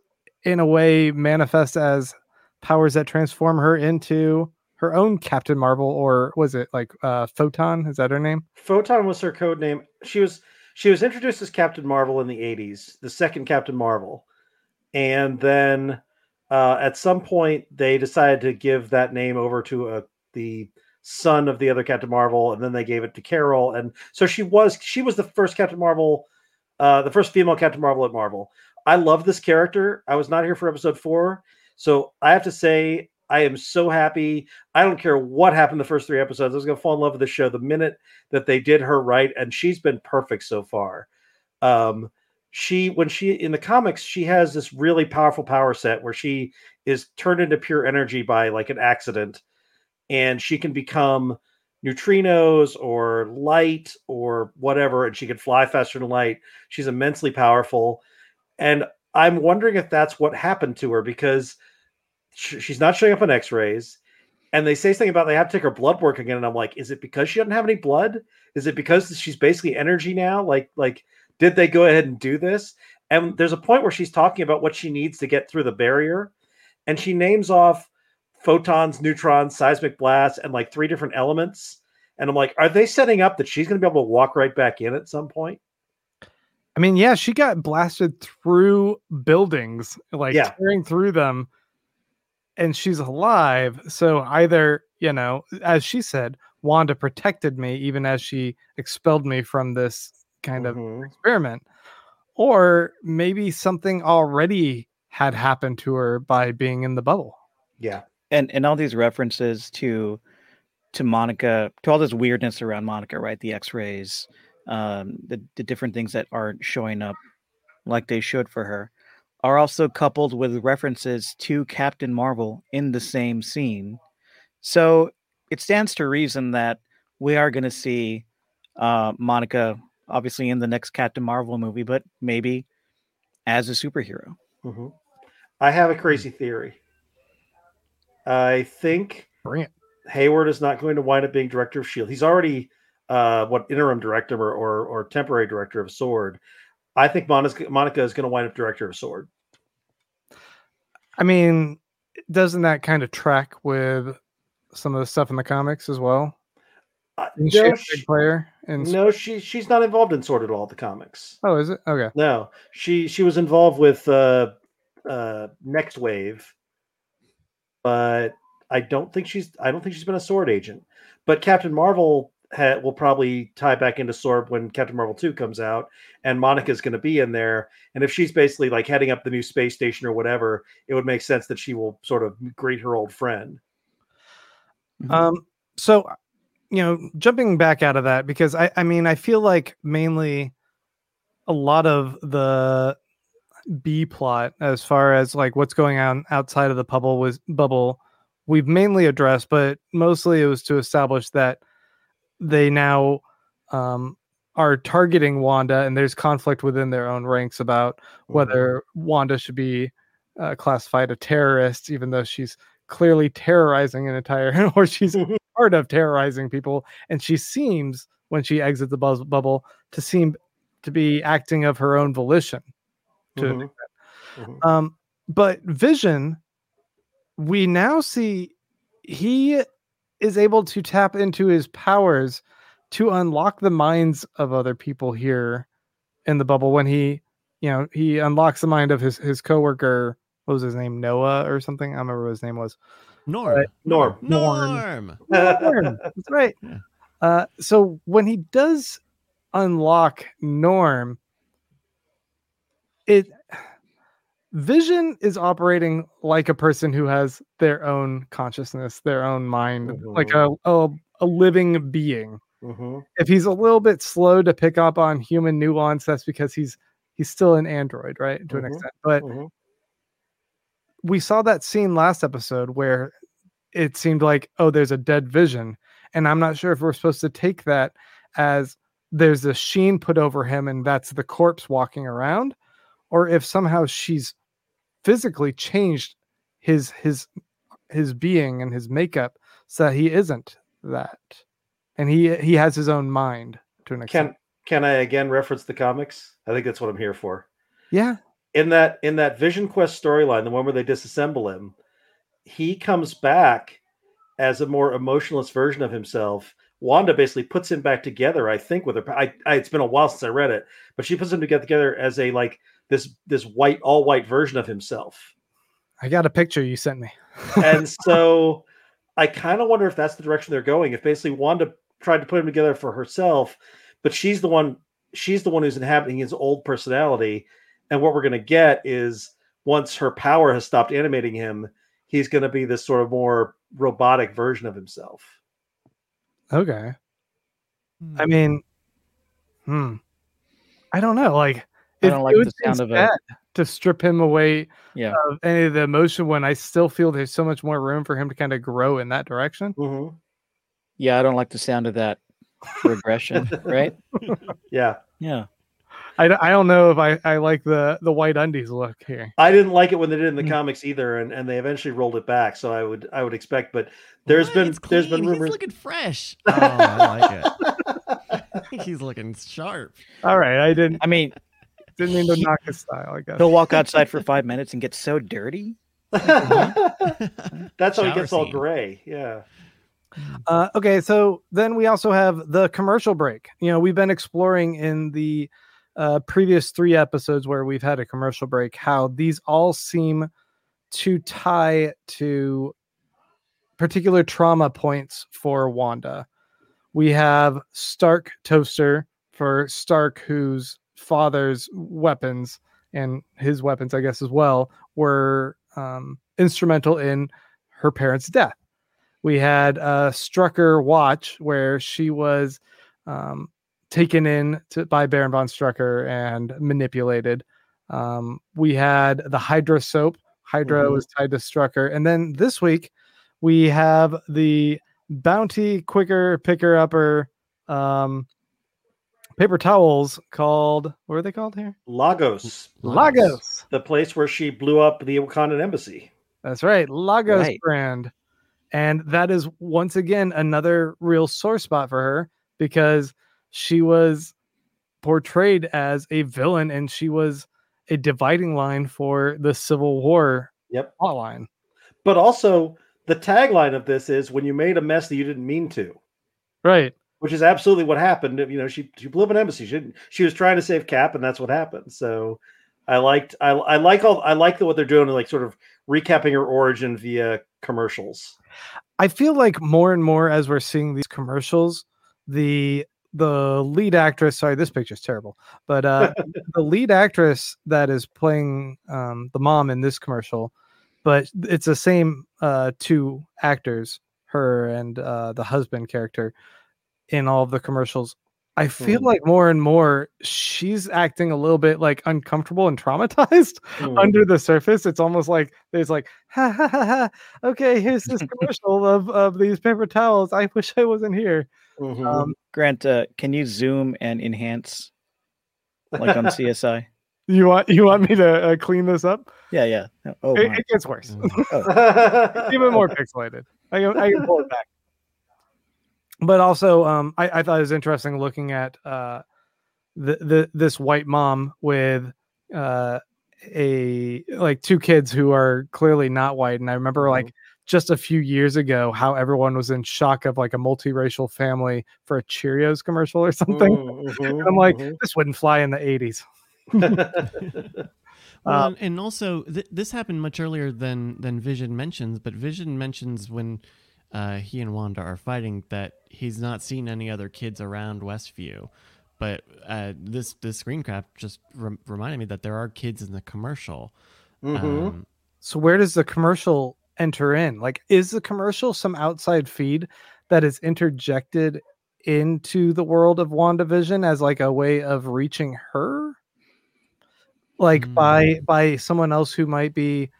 in a way manifest as powers that transform her into her own Captain Marvel, or was it like uh, Photon? Is that her name? Photon was her code name. She was she was introduced as Captain Marvel in the 80s, the second Captain Marvel. And then uh, at some point they decided to give that name over to a, the son of the other Captain Marvel, and then they gave it to Carol. And so she was she was the first Captain Marvel, uh, the first female Captain Marvel at Marvel. I love this character. I was not here for episode four, so I have to say I am so happy. I don't care what happened the first three episodes. I was gonna fall in love with the show the minute that they did her right, and she's been perfect so far. Um, she when she in the comics she has this really powerful power set where she is turned into pure energy by like an accident and she can become neutrinos or light or whatever and she can fly faster than light she's immensely powerful and i'm wondering if that's what happened to her because she's not showing up on x-rays and they say something about they have to take her blood work again and i'm like is it because she doesn't have any blood? Is it because she's basically energy now? Like like did they go ahead and do this? And there's a point where she's talking about what she needs to get through the barrier and she names off photons neutrons seismic blasts and like three different elements and i'm like are they setting up that she's going to be able to walk right back in at some point? I mean, yeah, she got blasted through buildings, like Yeah. tearing through them, and she's alive. So either, you know, as she said, Wanda protected me even as she expelled me from this kind of Mhm. experiment, or maybe something already had happened to her by being in the bubble. yeah and and all these references to to Monica, to all this weirdness around Monica, right? The X-rays, um, the the different things that aren't showing up like they should for her, are also coupled with references to Captain Marvel in the same scene. So it stands to reason that we are going to see uh, Monica, obviously in the next Captain Marvel movie, but maybe as a superhero. Mhm. I have a crazy theory. I think Bring it. Hayward is not going to wind up being director of Shield. He's already uh, what interim director or, or or temporary director of Sword. I think Monica, Monica is going to wind up director of Sword. I mean, doesn't that kind of track with some of the stuff in the comics as well? Uh, Isn't she a no, big she, player? And no, she she's not involved in Sword at all. The comics. oh, is it okay? No, she she was involved with uh, uh, Nextwave, but I don't think she's I don't think she's been a Sword agent. But Captain Marvel ha- will probably tie back into Sword when Captain Marvel two comes out, and Monica's going to be in there. And if she's basically like heading up the new space station or whatever, it would make sense that she will sort of greet her old friend. Mhm. Um, so you know, jumping back out of that because I, I mean, I feel like mainly a lot of the B plot, as far as like what's going on outside of the bubble, was bubble. We've mainly addressed, but mostly it was to establish that they now um, are targeting Wanda, and there's conflict within their own ranks about whether Wanda should be uh, classified a terrorist, even though she's clearly terrorizing an entire, or she's part of terrorizing people, and she seems when she exits the buzz- bubble to seem to be acting of her own volition. To Mhm. extent. Mhm. Um, but Vision, we now see he is able to tap into his powers to unlock the minds of other people here in the bubble when he you know he unlocks the mind of his his coworker what was his name noah or something i don't remember what his name was Norm. Right. Norm. Norm. Norm, that's right Yeah. uh so when he does unlock norm it vision is operating like a person who has their own consciousness their own mind like a, a a living being Mhm. if he's a little bit slow to pick up on human nuance that's because he's he's still an android right to an Mhm. extent but Mhm. we saw that scene last episode where it seemed like oh there's a dead vision and i'm not sure if we're supposed to take that as there's a sheen put over him and that's the corpse walking around or if somehow she's physically changed his his his being and his makeup so that he isn't that and he he has his own mind to an extent Can can I again reference the comics? I think that's what I'm here for. yeah in that in that Vision Quest storyline, the one where they disassemble him, he comes back as a more emotionless version of himself. Wanda basically puts him back together, I think, with her. I, I it's been a while since I read it, but she puts him together as a like this this white all white version of himself. i got a picture you sent me And so I kind of wonder if that's the direction they're going. If basically Wanda tried to put him together for herself, but she's the one she's the one who's inhabiting his old personality. And what we're going to get is once her power has stopped animating him, he's going to be this sort of more robotic version of himself. okay I mean, hmm. I don't know. Like, I don't like the sound of it. to strip him away Yeah. of any of the emotion when I still feel there's so much more room for him to kind of grow in that direction. Mhm. Yeah, I don't like the sound of that regression, right? Yeah. Yeah. I, I don't know if I, I like the the white undies look here. I didn't like it when they did it in the Hmm. comics either, and, and they eventually rolled it back. So I would I would expect, but there's What? been there's been clean. rumors. He's looking fresh. Oh, I like it. He's looking sharp. All right, I didn't I mean, didn't mean to He- knock his style. I guess. he'll walk outside for five minutes and get so dirty. That's how he Shower gets all gray. Yeah. Uh, okay, so then we also have the commercial break. You know, we've been exploring in the uh, previous three episodes where we've had a commercial break how these all seem to tie to particular trauma points for Wanda. We have Stark Toaster for Stark, whose father's weapons and his weapons, I guess, as well, were um, instrumental in her parents' death we had uh Strucker watch where she was um taken in to, by Baron von Strucker and manipulated. Um we had the Hydra soap. Hydra Mhm. was tied to Strucker. And then this week we have the bounty quicker picker upper um paper towels called what are they called here? Lagos, Lagos. the place where she blew up the Wakandan embassy. That's right. Lagos Right. brand. And that is once again another real sore spot for her because she was portrayed as a villain and she was a dividing line for the Civil War Yep. plotline. But also, the tagline of this is "When you made a mess that you didn't mean to," Right. Which is absolutely what happened. You know, she she blew up an embassy. She didn't, she was trying to save Cap, and that's what happened. So, I liked I I like all I like the, what they're doing, like sort of recapping her origin via commercials. I feel like more and more as we're seeing these commercials, the the lead actress, sorry, this picture's terrible, but uh the lead actress that is playing um the mom in this commercial, but it's the same uh two actors, her and uh the husband character in all of the commercials. I feel Hmm. like more and more she's acting a little bit like uncomfortable and traumatized Hmm. under the surface, it's almost like there's like, ha ha ha ha. Okay, here's this commercial of of these paper towels. I wish I wasn't here. Mhm. Um, Grant, uh, can you zoom and enhance like on CSI? you want you want me to uh, clean this up? Yeah, yeah. Oh, it, it gets worse. Mm. Even more pixelated. I can, I can pull it back. But also, um, I, I thought it was interesting looking at uh, the, the this white mom with uh, a like two kids who are clearly not white, and I remember like just a few years ago how everyone was in shock of like a multiracial family for a Cheerios commercial or something. Mhm, I'm like, mhm, this wouldn't fly in the 80s. mhm. Well, Uh, and, and also th- this happened much earlier than than Vision mentions, but Vision mentions when uh, he and Wanda are fighting that he's not seen any other kids around Westview. But uh, this this screen cap just rem- reminded me that there are kids in the commercial. Mhm. Um, So where does the commercial enter in? Like, is the commercial some outside feed that is interjected into the world of WandaVision as like a way of reaching her? Like by by someone else who might be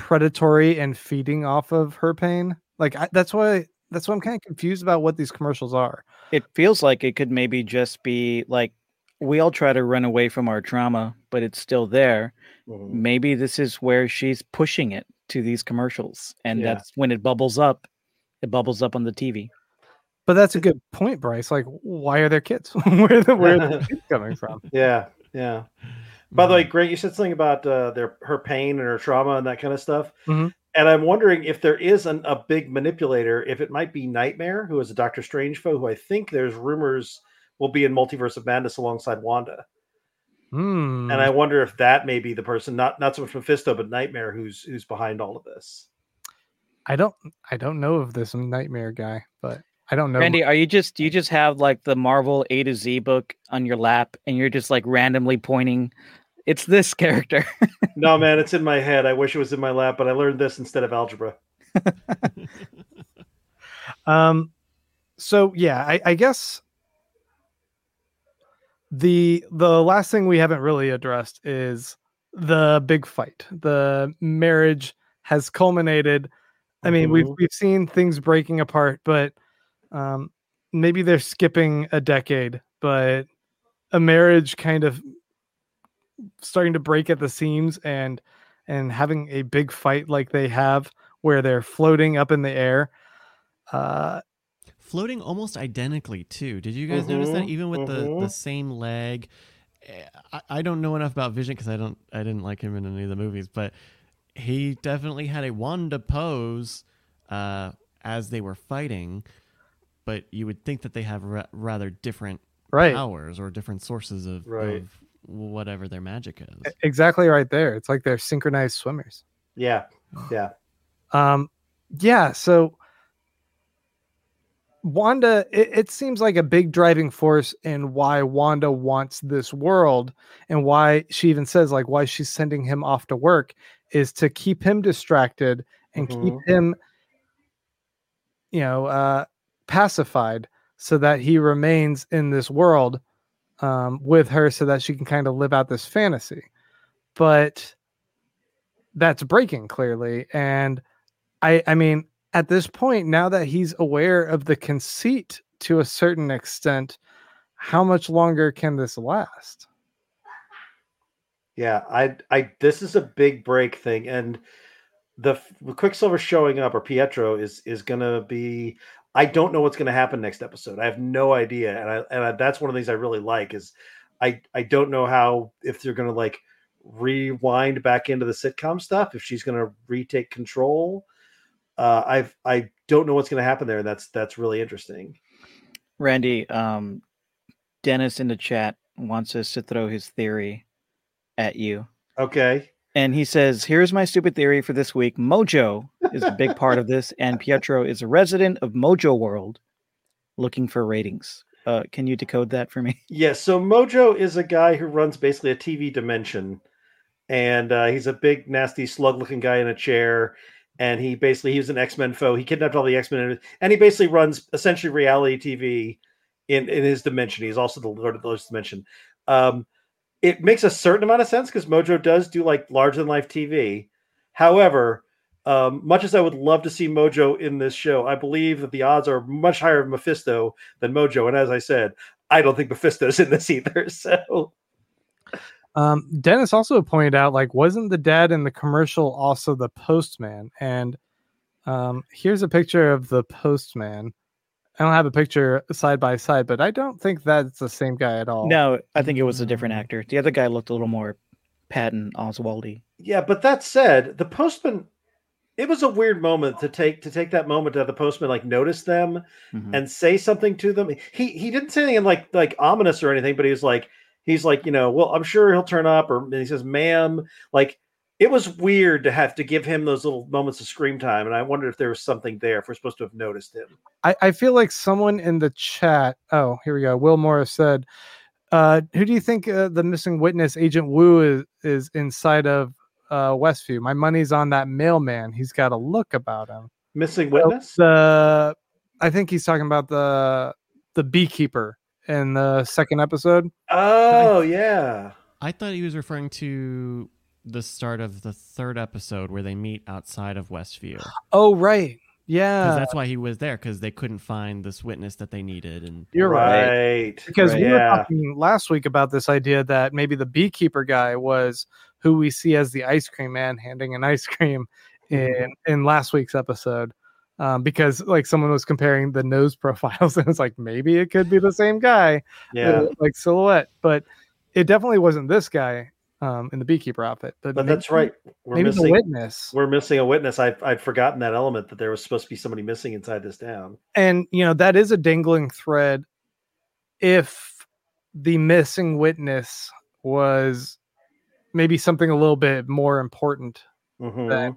predatory and feeding off of her pain? Like I, that's why that's why I'm kind of confused about what these commercials are. It feels like it could maybe just be like we all try to run away from our trauma, but it's still there. Mhm. Maybe this is where she's pushing it to these commercials, and Yeah. that's when it bubbles up. It bubbles up on the TV. But that's a good point, Bryce. Like, why are there kids? where are the, where are the kids coming from? Yeah, yeah. By the way, Mm-hmm. Grant, you said something about uh, their her pain and her trauma and that kind of stuff. Mhm. And I'm wondering if there is an, a big manipulator, if it might be Nightmare, who is a Doctor Strange foe, who I think there's rumors will be in Multiverse of Madness alongside Wanda. Hmm. And I wonder if that may be the person, not not so much Mephisto, but Nightmare, who's who's behind all of this. I don't I don't know of this nightmare guy, but I don't know. Randy, are you just do you just have like the Marvel A to Z book on your lap, and you're just like randomly pointing? It's this character. No, man, it's in my head. I wish it was in my lap, but I learned this instead of algebra. Um so yeah, I, I guess the the last thing we haven't really addressed is the big fight. The marriage has culminated. I mean, we've Mhm. we've seen things breaking apart, but um maybe they're skipping a decade, but a marriage kind of starting to break at the seams and and having a big fight like they have where they're floating up in the air uh floating almost identically too. Did you guys notice that Mhm, even with the, the mhm. same leg? eh, I, I don't know enough about Vision because I don't I didn't like him in any of the movies, but he definitely had a Wanda pose uh, as they were fighting. But you would think that they have ra- rather different right powers or different sources of, Right. of whatever their magic is. exactly right there it's like they're synchronized swimmers Yeah, yeah. um yeah so wanda it, it seems like a big driving force in why wanda wants this world and why she even says like why she's sending him off to work is to keep him distracted and keep Mhm. him you know uh pacified so that he remains in this world um with her so that she can kind of live out this fantasy but that's breaking clearly and i i mean at this point, now that he's aware of the conceit to a certain extent, how much longer can this last? Yeah, I, I, this is a big break thing, and the Quicksilver showing up or Pietro is is gonna be. I don't know what's gonna happen next episode. I have no idea, and I and I, that's one of the things I really like is I I don't know how if they're gonna like rewind back into the sitcom stuff if she's gonna retake control. Uh, I've I don't know what's gonna happen there. That's that's really interesting. Randy, um, Dennis in the chat wants us to throw his theory at you. Okay. And he says, Here's my stupid theory for this week. Mojo is a big part of this, and Pietro is a resident of Mojo World looking for ratings. Uh, can you decode that for me? Yeah, so Mojo is a guy who runs basically a TV dimension, and uh, he's a big, nasty, slug-looking guy in a chair. And he basically he was an X Men foe. He kidnapped all the X Men, and he basically runs essentially reality TV in in his dimension. He's also the Lord of those dimension. Um, it makes a certain amount of sense because Mojo does do like larger than life TV. However, um, much as I would love to see Mojo in this show, I believe that the odds are much higher of Mephisto than Mojo. And as I said, I don't think Mephisto's in this either. So Um, Dennis also pointed out, like, wasn't the dad in the commercial also the postman? And um, here's a picture of the postman. I don't have a picture side by side, but I don't think that's the same guy at all. No, I think it was a different Mm. actor. The other guy looked a little more Patton Oswaldy. yeah, but that said, the postman it was a weird moment to take to take that moment to have the postman like notice them Mhm. and say something to them. He he didn't say anything like like ominous or anything, but he was like he's like you know well I'm sure he'll turn up or and he says ma'am like it was weird to have to give him those little moments of scream time and I wondered if there was something there if we're supposed to have noticed him. I, I feel like someone in the chat. Oh, here we go. Will Morris said, uh, "Who do you think uh, the missing witness, Agent Wu, is, is inside of uh, Westview? My money's on that mailman. He's got a look about him. Missing Well, witness. The I think he's talking about the the beekeeper in the second episode. oh yeah. I thought he was referring to the start of the third episode where they meet outside of Westview. Oh, right. Because Yeah, that's why he was there because they couldn't find this witness that they needed. And you're right. right. Because Right, we were yeah. talking last week about this idea that maybe the beekeeper guy was who we see as the ice cream man handing an ice cream in in last week's episode. Um, because like someone was comparing the nose profiles and it's like maybe it could be the same guy, yeah. uh, like silhouette, but it definitely wasn't this guy um, in the beekeeper outfit. But, But that's right. We're maybe missing witness. we're missing a witness. I I'd forgotten that element that there was supposed to be somebody missing inside this town. and you know that is a dangling thread if the missing witness was maybe something a little bit more important Mhm. than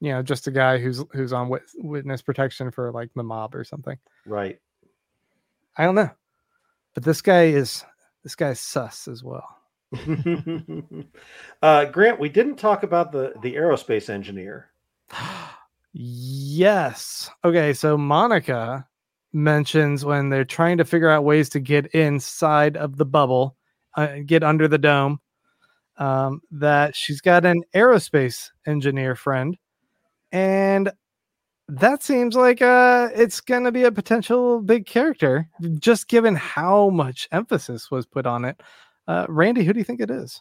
you know just a guy who's who's on wit- witness protection for like the mob or something Right. i don't know but this guy is this guy's sus as well uh, Grant, we didn't talk about the the aerospace engineer. yes. Okay so monica mentions when they're trying to figure out ways to get inside of the bubble uh, get under the dome um, that she's got an aerospace engineer friend. And that seems like uh it's gonna be a potential big character just given how much emphasis was put on it uh randy who do you think it is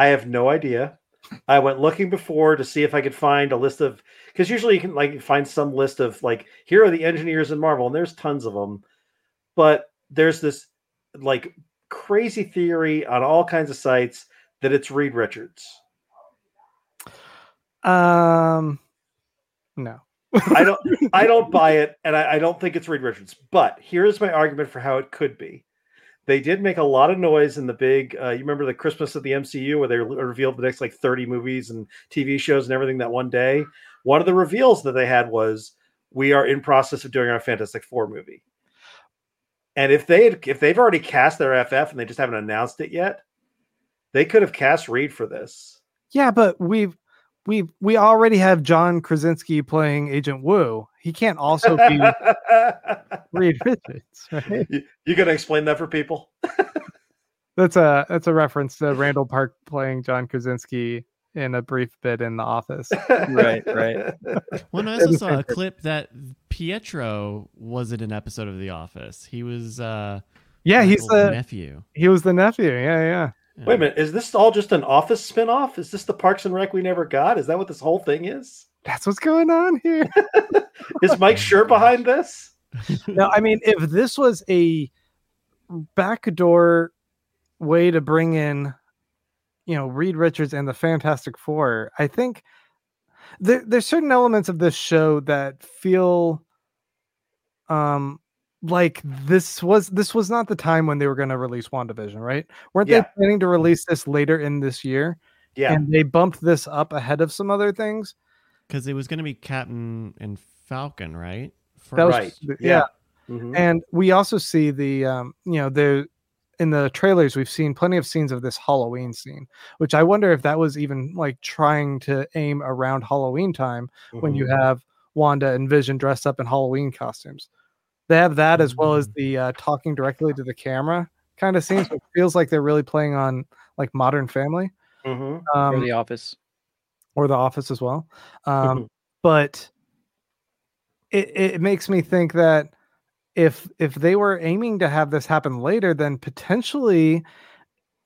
I have no idea. I went looking before to see if I could find a list of because usually you can like find some list of like here are the engineers in Marvel and there's tons of them, but there's this like crazy theory on all kinds of sites that it's Reed Richards. um no I don't I don't buy it, and I, I don't think it's Reed Richards. But here's my argument for how it could be. They did make a lot of noise in the big. Uh, you remember the Christmas of the MCU where they re- revealed the next like 30 movies and TV shows and everything that one day. One of the reveals that they had was we are in process of doing our Fantastic Four movie. And if they had, if they've already cast their FF and they just haven't announced it yet, they could have cast Reed for this. yeah but we've we we already have john krasinski playing agent wu he can't also be reed richards right you, you gonna explain that for people? that's a that's a reference to randall park playing john krasinski in a brief bit in the office. Right, right. Well, and I also saw a clip that Pietro was in an episode of The Office. He was uh Yeah, he's Michael's the nephew. he was the nephew. Yeah, yeah. Yeah. Wait a minute, is this all just an office spin-off? Is this the Parks and Rec we never got? Is that what this whole thing is? That's what's going on here. Is Mike Schur behind this? no, I mean, if this was a backdoor way to bring in, you know, Reed Richards and the Fantastic Four, I think there, there's certain elements of this show that feel um like this was this was not the time when they were going to release WandaVision, right? Weren't Yeah. they planning to release this later in this year? Yeah. And they bumped this up ahead of some other things. because it was going to be Captain and Falcon, right? That was Right, yeah. yeah. Mhm. and we also see the um you know the in the trailers we've seen plenty of scenes of this halloween scene which i wonder if that was even like trying to aim around halloween time when you Mhm. have wanda and vision dressed up in halloween costumes they have that as well as the uh, talking directly to the camera kind of scenes which feels like they're really playing on like modern family Mhm. Or um, the office. or the office as well um, Mhm. but it, it makes me think that if if they were aiming to have this happen later then potentially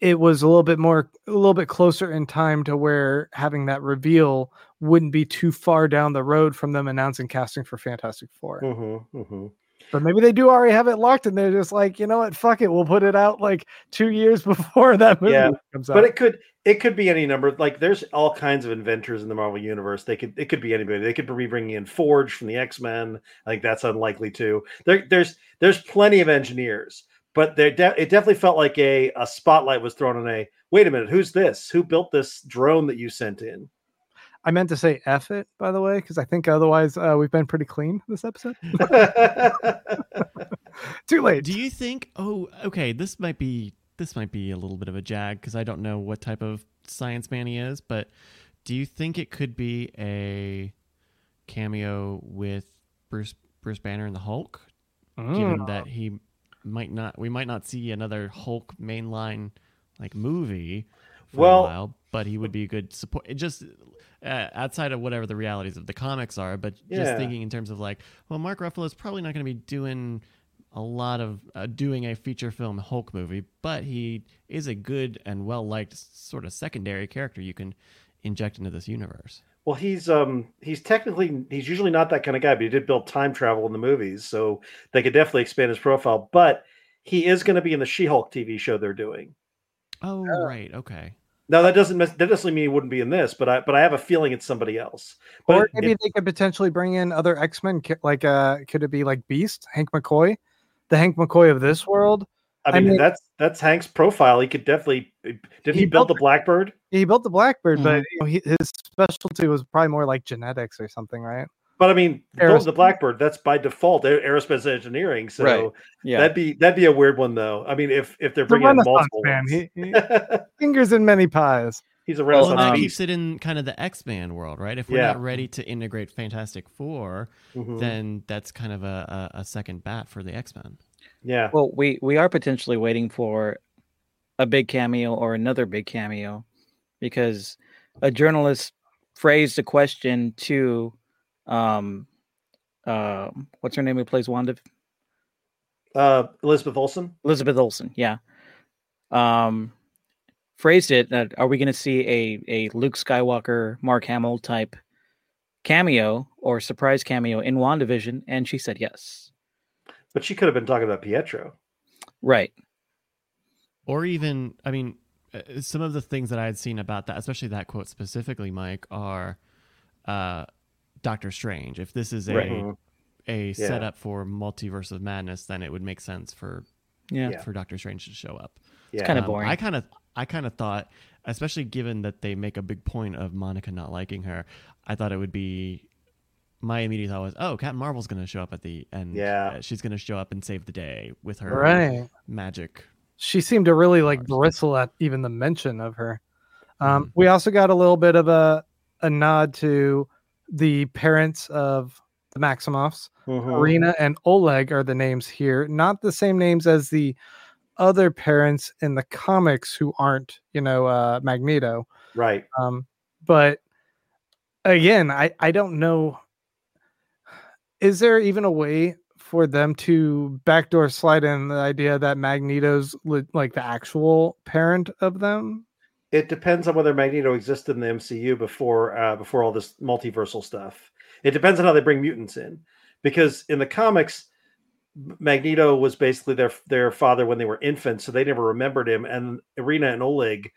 it was a little bit more a little bit closer in time to where having that reveal wouldn't be too far down the road from them announcing casting for fantastic 4 Mhm. Mhm. But maybe they do already have it locked and they're just like you know what fuck it we'll put it out like two years before that movie Yeah, comes out But it could it could be any number. Like there's all kinds of inventors in the Marvel universe. They could it could be anybody. They could be bringing in Forge from the X Men. I think that's unlikely too. There, there's there's plenty of engineers, but there de- it definitely felt like a a spotlight was thrown on a. Wait a minute, who's this? Who built this drone that you sent in? I meant to say f it by the way because i think otherwise uh, we've been pretty clean this episode too late Do you think? Oh, okay. This might be this might be a little bit of a jag because I don't know what type of science man he is. But do you think it could be a cameo with Bruce Bruce Banner and the Hulk? Given Mm. that he might not, we might not see another Hulk mainline like movie for Well- a while, but he would be a good support. It just uh, outside of whatever the realities of the comics are, but Yeah. just thinking in terms of like, well, Mark Ruffalo is probably not going to be doing a lot of uh, doing a feature film Hulk movie, but he is a good and well liked sort of secondary character you can inject into this universe. Well, he's um he's technically he's usually not that kind of guy, but he did build time travel in the movies, so they could definitely expand his profile. But he is going to be in the She-Hulk TV show they're doing. Oh, right, okay. Now that doesn't mes- that doesn't mean he wouldn't be in this, but I but I have a feeling it's somebody else. But or maybe it- they could potentially bring in other X-Men like uh could it be like Beast, Hank McCoy? The Hank McCoy of this world. I I mean, mean- that's that's Hank's profile. He could definitely did he, He build built the Blackbird? He built the Blackbird, but Mm-hmm. you know, he, his specialty was probably more like genetics or something, right? But I mean, building the Aerospace. Blackbird that's by default aerospace engineering. So Right. Yeah. that'd be that'd be a weird one though. I mean, if if they're The bringing in multiple man. ones. He, he fingers in many pies. he's a Well, Renaissance that um, keeps it in kind of the X Man world, right? If we're Yeah. not ready to integrate Fantastic 4 Mhm. then that's kind of a, a, a second bat for the X Men. yeah. Well, we we are potentially waiting for a big cameo or another big cameo because a journalist phrased a question to um uh what's her name who plays Wanda Uh, Elizabeth Olsen. Elizabeth Olsen, yeah. Um phrased it that are we going to see a a Luke Skywalker Mark Hamill type cameo or surprise cameo in WandaVision and she said yes. But she could have been talking about Pietro. Right. Or even, I mean, uh, some of the things that I had seen about that, especially that quote specifically, Mike, are uh, Doctor Strange. If this is a Right. Mhm. a Yeah. setup for Multiverse of Madness, then it would make sense for Yeah. Yeah. for Doctor Strange to show up. Yeah. kinda Um, boring. I kind of I kind of thought, especially given that they make a big point of Monica not liking her, I thought it would be. My immediate thought was, "Oh, Captain Marvel's going to show up at the end. Yeah. uh, she's going to show up and save the day with her Right. magic." She seemed to really like bristle at even the mention of her. Um, Mhm. We also got a little bit of a a nod to the parents of the Maximoffs. Mhm. Marina and Oleg are the names here, not the same names as the other parents in the comics who aren't, you know, uh, Magneto. Right. Um, but again, I I don't know. Is there even a way for them to backdoor slide in the idea that Magneto's li- like the actual parent of them? It depends on whether Magneto existed in the MCU before uh, before all this multiversal stuff. It depends on how they bring mutants in, because in the comics, Magneto was basically their their father when they were infants, so they never remembered him. And Irina and Oleg,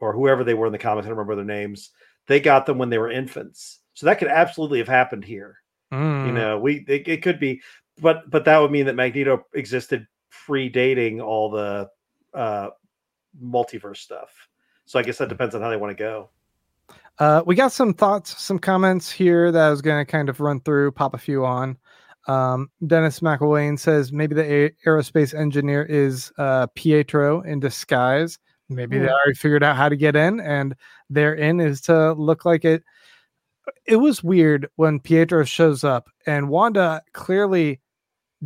or whoever they were in the comics, I don't remember their names. They got them when they were infants, so that could absolutely have happened here. You Mm. know, we it, it could be, but but that would mean that Magneto existed predating all the uh, multiverse stuff. So I guess that depends on how they want to go. Uh, we got some thoughts, some comments here that I was going to kind of run through, pop a few on. Um, Dennis McElwain says maybe the a- aerospace engineer is uh, Pietro in disguise. Maybe they Hmm. already figured out how to get in, and their in is to look like it. It was weird when Pietro shows up, and Wanda clearly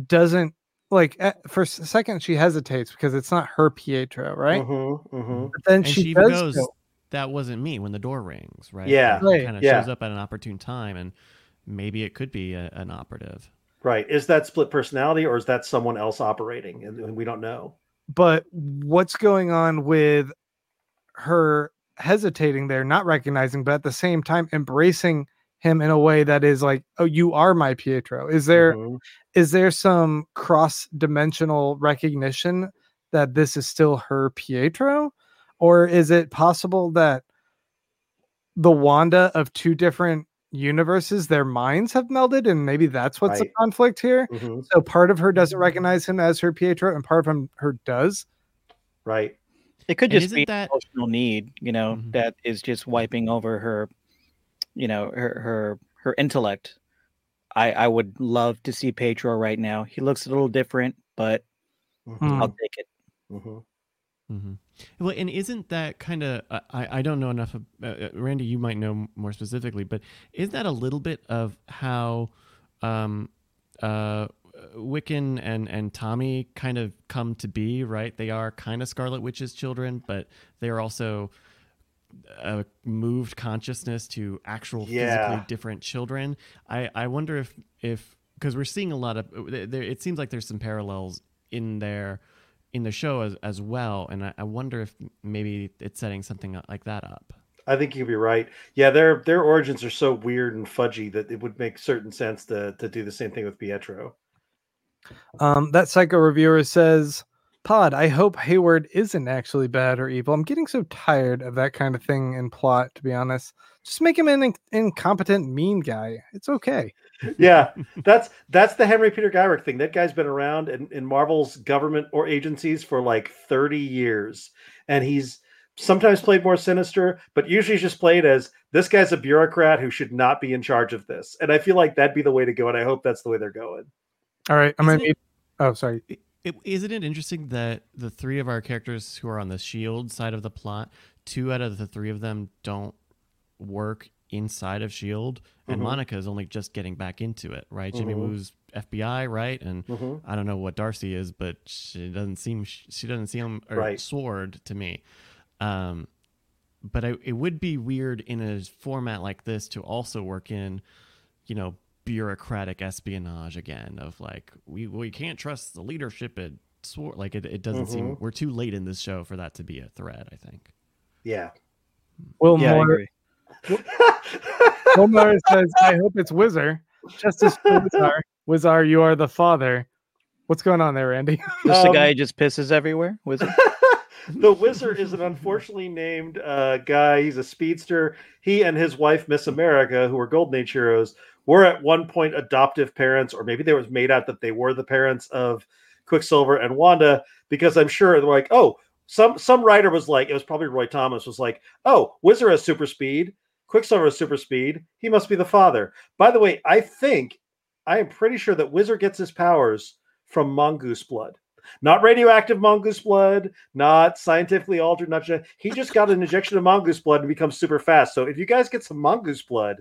doesn't like. For a second, she hesitates because it's not her Pietro, right? Mhm, mhm. But then And she, she, does goes, go- "That wasn't me." When the door rings, right? Yeah. Right, Kind of yeah. shows up at an opportune time, and maybe it could be a, an operative. Right? Is that split personality, or is that someone else operating, and and we don't know? but what's going on with her hesitating there, not recognizing, but at the same time embracing him in a way that is like, "Oh, you are my Pietro." Is there is Mhm. there some cross dimensional recognition that this is still her Pietro, or is it possible that the Wanda of two different universes, their minds have melded, and maybe that's what's the conflict here? Mhm. So part of her doesn't recognize him as her Pietro, and part of him her does. Right? It could just be that- emotional need, you know, Mhm. that is just wiping over her, you know, her her her intellect. I I would love to see Pietro right now. He looks a little different, but Hmm. I'll take it. Mm-hmm. Mm-hmm. Well, and isn't that kind of I, I don't know enough. Of, uh, uh, Randy, you might know more specifically, but is that a little bit of how um, uh, Wiccan and and Tommy kind of come to be? Right, they are kind of Scarlet Witch's children, but they are also uh, moved consciousness to actual Yeah. physically different children. I I wonder if if because we're seeing a lot of there. It seems like there's some parallels in there in the show as, as well and I, I wonder if maybe it's setting something like that up I think you'd be right. Yeah, their their origins are so weird and fudgy that it would make certain sense to to do the same thing with Pietro. Um, that psycho reviewer says, Pod, I hope Hayward isn't actually bad or evil. I'm getting so tired of that kind of thing in plot, to be honest. Just make him an in- incompetent, mean guy. It's okay. yeah, that's that's the Henry Peter Gyrich thing. That guy's been around in, in Marvel's government or agencies for like 30 years. And he's sometimes played more sinister, but usually just played as this guy's a bureaucrat who should not be in charge of this. And I feel like that'd be the way to go. And I hope that's the way they're going. All right. I'm going to Isn't. Oh, sorry. It, isn't it interesting that the three of our characters who are on the shield side of the plot two out of the three of them don't work inside of shield and Mhm. monica is only just getting back into it right jimmy Mhm. woo's fbi right and Mhm. I don't know what Darcy is, but she doesn't seem she doesn't seem or Right. sword to me. Um, but I, it would be weird in a format like this to also work in, you know, bureaucratic espionage again of like we we can't trust the leadership at sword. Like it, it doesn't seem Mhm. we're too late in this show for that to be a threat. I think. Yeah. Will Yeah, I Moore. Will Moore says, I hope it's Whizzer. Justice for Whizzer. Whizzer, you are the father. What's going on there, Randy? This the Um, guy who just pisses everywhere. Was it? the whizzer is an unfortunately named uh, guy. He's a speedster. He and his wife, Miss America, who were Golden Age heroes, were at one point adoptive parents, or maybe they was made out that they were the parents of Quicksilver and Wanda. Because I'm sure they're like, oh, some some writer was like, it was probably Roy Thomas was like, oh, Whizzer has super speed. Quicksilver has super speed. He must be the father. By the way, I think I am pretty sure that Whizzer gets his powers from mongoose blood. Not radioactive mongoose blood, not scientifically altered, not he just got an injection of mongoose blood and becomes super fast. So if you guys get some mongoose blood,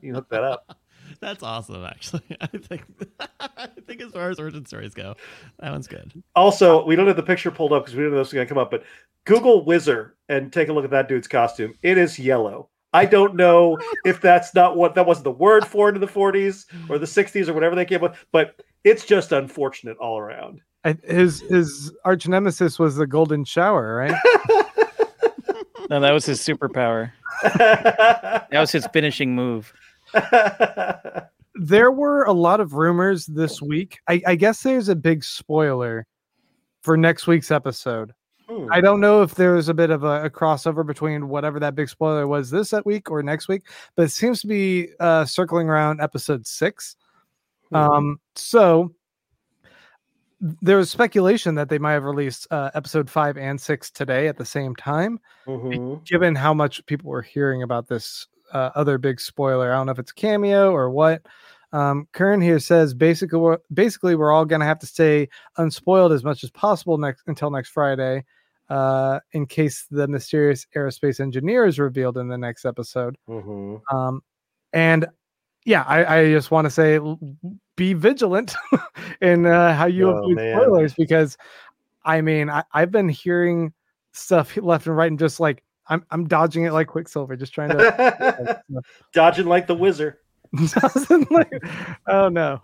you can hook that up. That's awesome, actually. I think I think as far as origin stories go, that one's good. Also, we don't have the picture pulled up because we don't know this is going to come up, but Google Whizzer and take a look at that dude's costume. It is yellow. I don't know if that's not what that wasn't the word for it in the 40s or the 60s or whatever they came up with, but it's just unfortunate all around. I, his his arch nemesis was the golden shower, right? No, that was his superpower. That was his finishing move. there were a lot of rumors this week. I, I guess there's a big spoiler for next week's episode. Hmm. I don't know if there's a bit of a, a crossover between whatever that big spoiler was this that week or next week, but it seems to be uh, circling around episode six. Hmm. Um, so there was speculation that they might have released uh, episode five and six today at the same time, Mhm. given how much people were hearing about this uh, other big spoiler. I don't know if it's cameo or what. Um, Kern here says basically, we're, basically we're all gonna have to stay unspoiled as much as possible next until next Friday, uh, in case the mysterious aerospace engineer is revealed in the next episode. Mhm. Um, and yeah, I, I just want to say be vigilant in uh, how you Oh, avoid man. spoilers because I mean I, I've been hearing stuff left and right and just like I'm I'm dodging it like Quicksilver, just trying to Dodging like the whizzer. like oh no.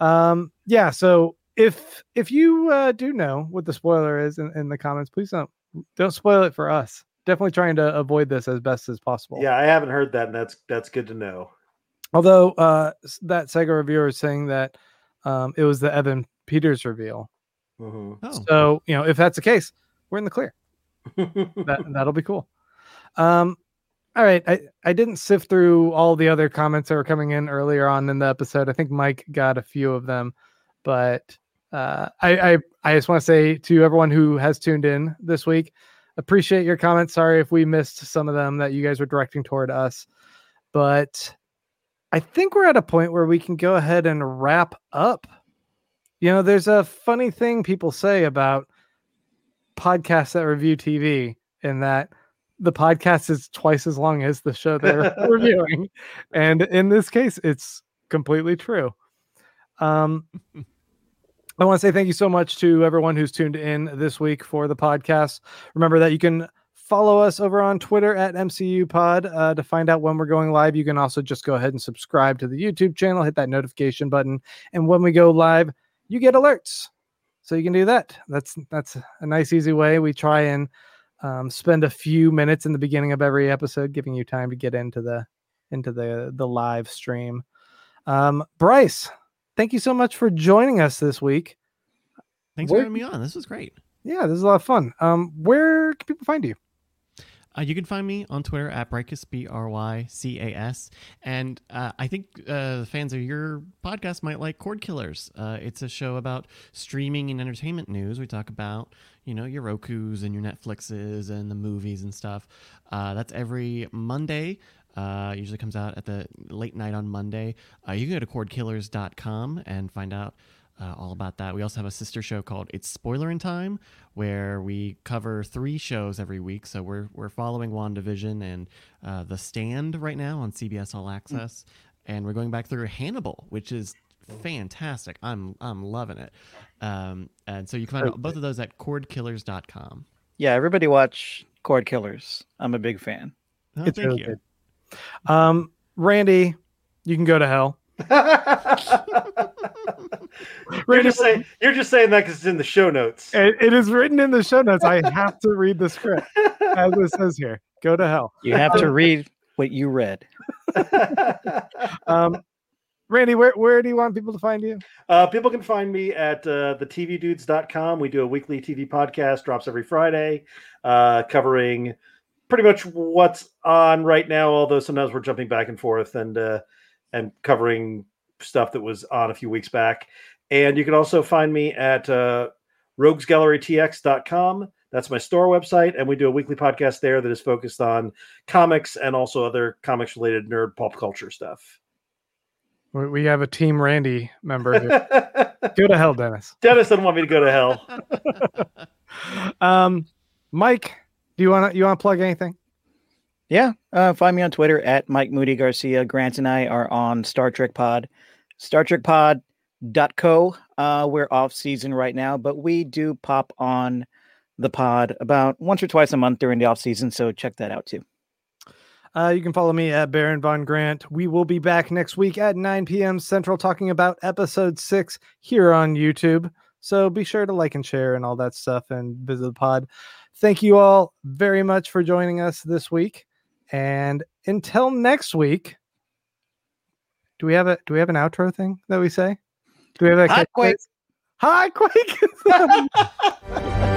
um yeah, so if if you uh, do know what the spoiler is in, in the comments, please don't don't spoil it for us. Definitely trying to avoid this as best as possible. Yeah, I haven't heard that, and that's that's good to know. Although uh, that Sega reviewer is saying that um, it was the Evan Peters reveal. Mhm. Oh, So you know, if that's the case, we're in the clear. That that'll be cool. Um, all right, I I didn't sift through all the other comments that were coming in earlier on in the episode. I think Mike got a few of them, but uh, I I I just want to say to everyone who has tuned in this week, appreciate your comments. Sorry if we missed some of them that you guys were directing toward us, but I think we're at a point where we can go ahead and wrap up. You know, there's a funny thing people say about podcasts that review TV, in that the podcast is twice as long as the show they're reviewing, and in this case, it's completely true. Um, I want to say thank you so much to everyone who's tuned in this week for the podcast. Remember that you can follow us over on Twitter at MCU Pod uh, to find out when we're going live. You can also just go ahead and subscribe to the YouTube channel, hit that notification button, and when we go live, you get alerts. So you can do that. That's that's a nice, easy way. We try and um, spend a few minutes in the beginning of every episode, giving you time to get into the into the the live stream. Um, Bryce, thank you so much for joining us this week. thanks where- for having me on. This was great. Yeah, this is a lot of fun. Um, where can people find you? Uh, you can find me on Twitter at Brycas, B R Y C A S. And uh, I think uh, the fans of your podcast might like Cord Killers. Uh, it's a show about streaming and entertainment news. We talk about, you know, your Roku's and your Netflixes and the movies and stuff. Uh, that's every Monday. Uh, usually comes out at the late night on Monday. You can go to cordkillers.com and find out uh, all about that. We also have a sister show called It's Spoiler in Time, where we cover three shows every week. So we're we're following WandaVision and uh, The Stand right now on CBS All Access, and we're going back through Hannibal, which is fantastic. I'm I'm loving it. Um, and so you can find both of those at cordkillers.com. Yeah, everybody watch Cord Killers. I'm a big fan. Oh, It's thank really you. good. Um, Randy, you can go to hell. You're just saying you're just saying that because it's in the show notes. It, it is written in the show notes. I have to read the script as it says here. Go to hell. You have to read what you read. Um, Randy, where, where do you want people to find you? Uh, people can find me at uh, thetvdudes.com. We do a weekly TV podcast, drops every Friday, uh, covering pretty much what's on right now. Although sometimes we're jumping back and forth and uh, and covering stuff that was on a few weeks back. And you can also find me at uh, roguesgallerytx.com. That's my store website, and we do a weekly podcast there that is focused on comics and also other comics related nerd pop culture stuff. We have a Team Randy member. Go to hell, Dennis. Dennis doesn't want me to go to hell. Um, Mike, do you want to you want to plug anything? Yeah, uh, find me on Twitter at Mike Moody Garcia. Grant and I are on Star Trek Pod, Star Trek Pod Pod.co. Uh, we're off season right now, but we do pop on the pod about once or twice a month during the off season. So check that out too. Uh, you can follow me at Baron Von Grant. We will be back next week at 9 p.m. Central talking about episode six here on YouTube. So be sure to like and share and all that stuff and visit the pod. Thank you all very much for joining us this week. And until next week, do we have a do we have an outro thing that we say? Do we have a Hot Quake. Hot Quake.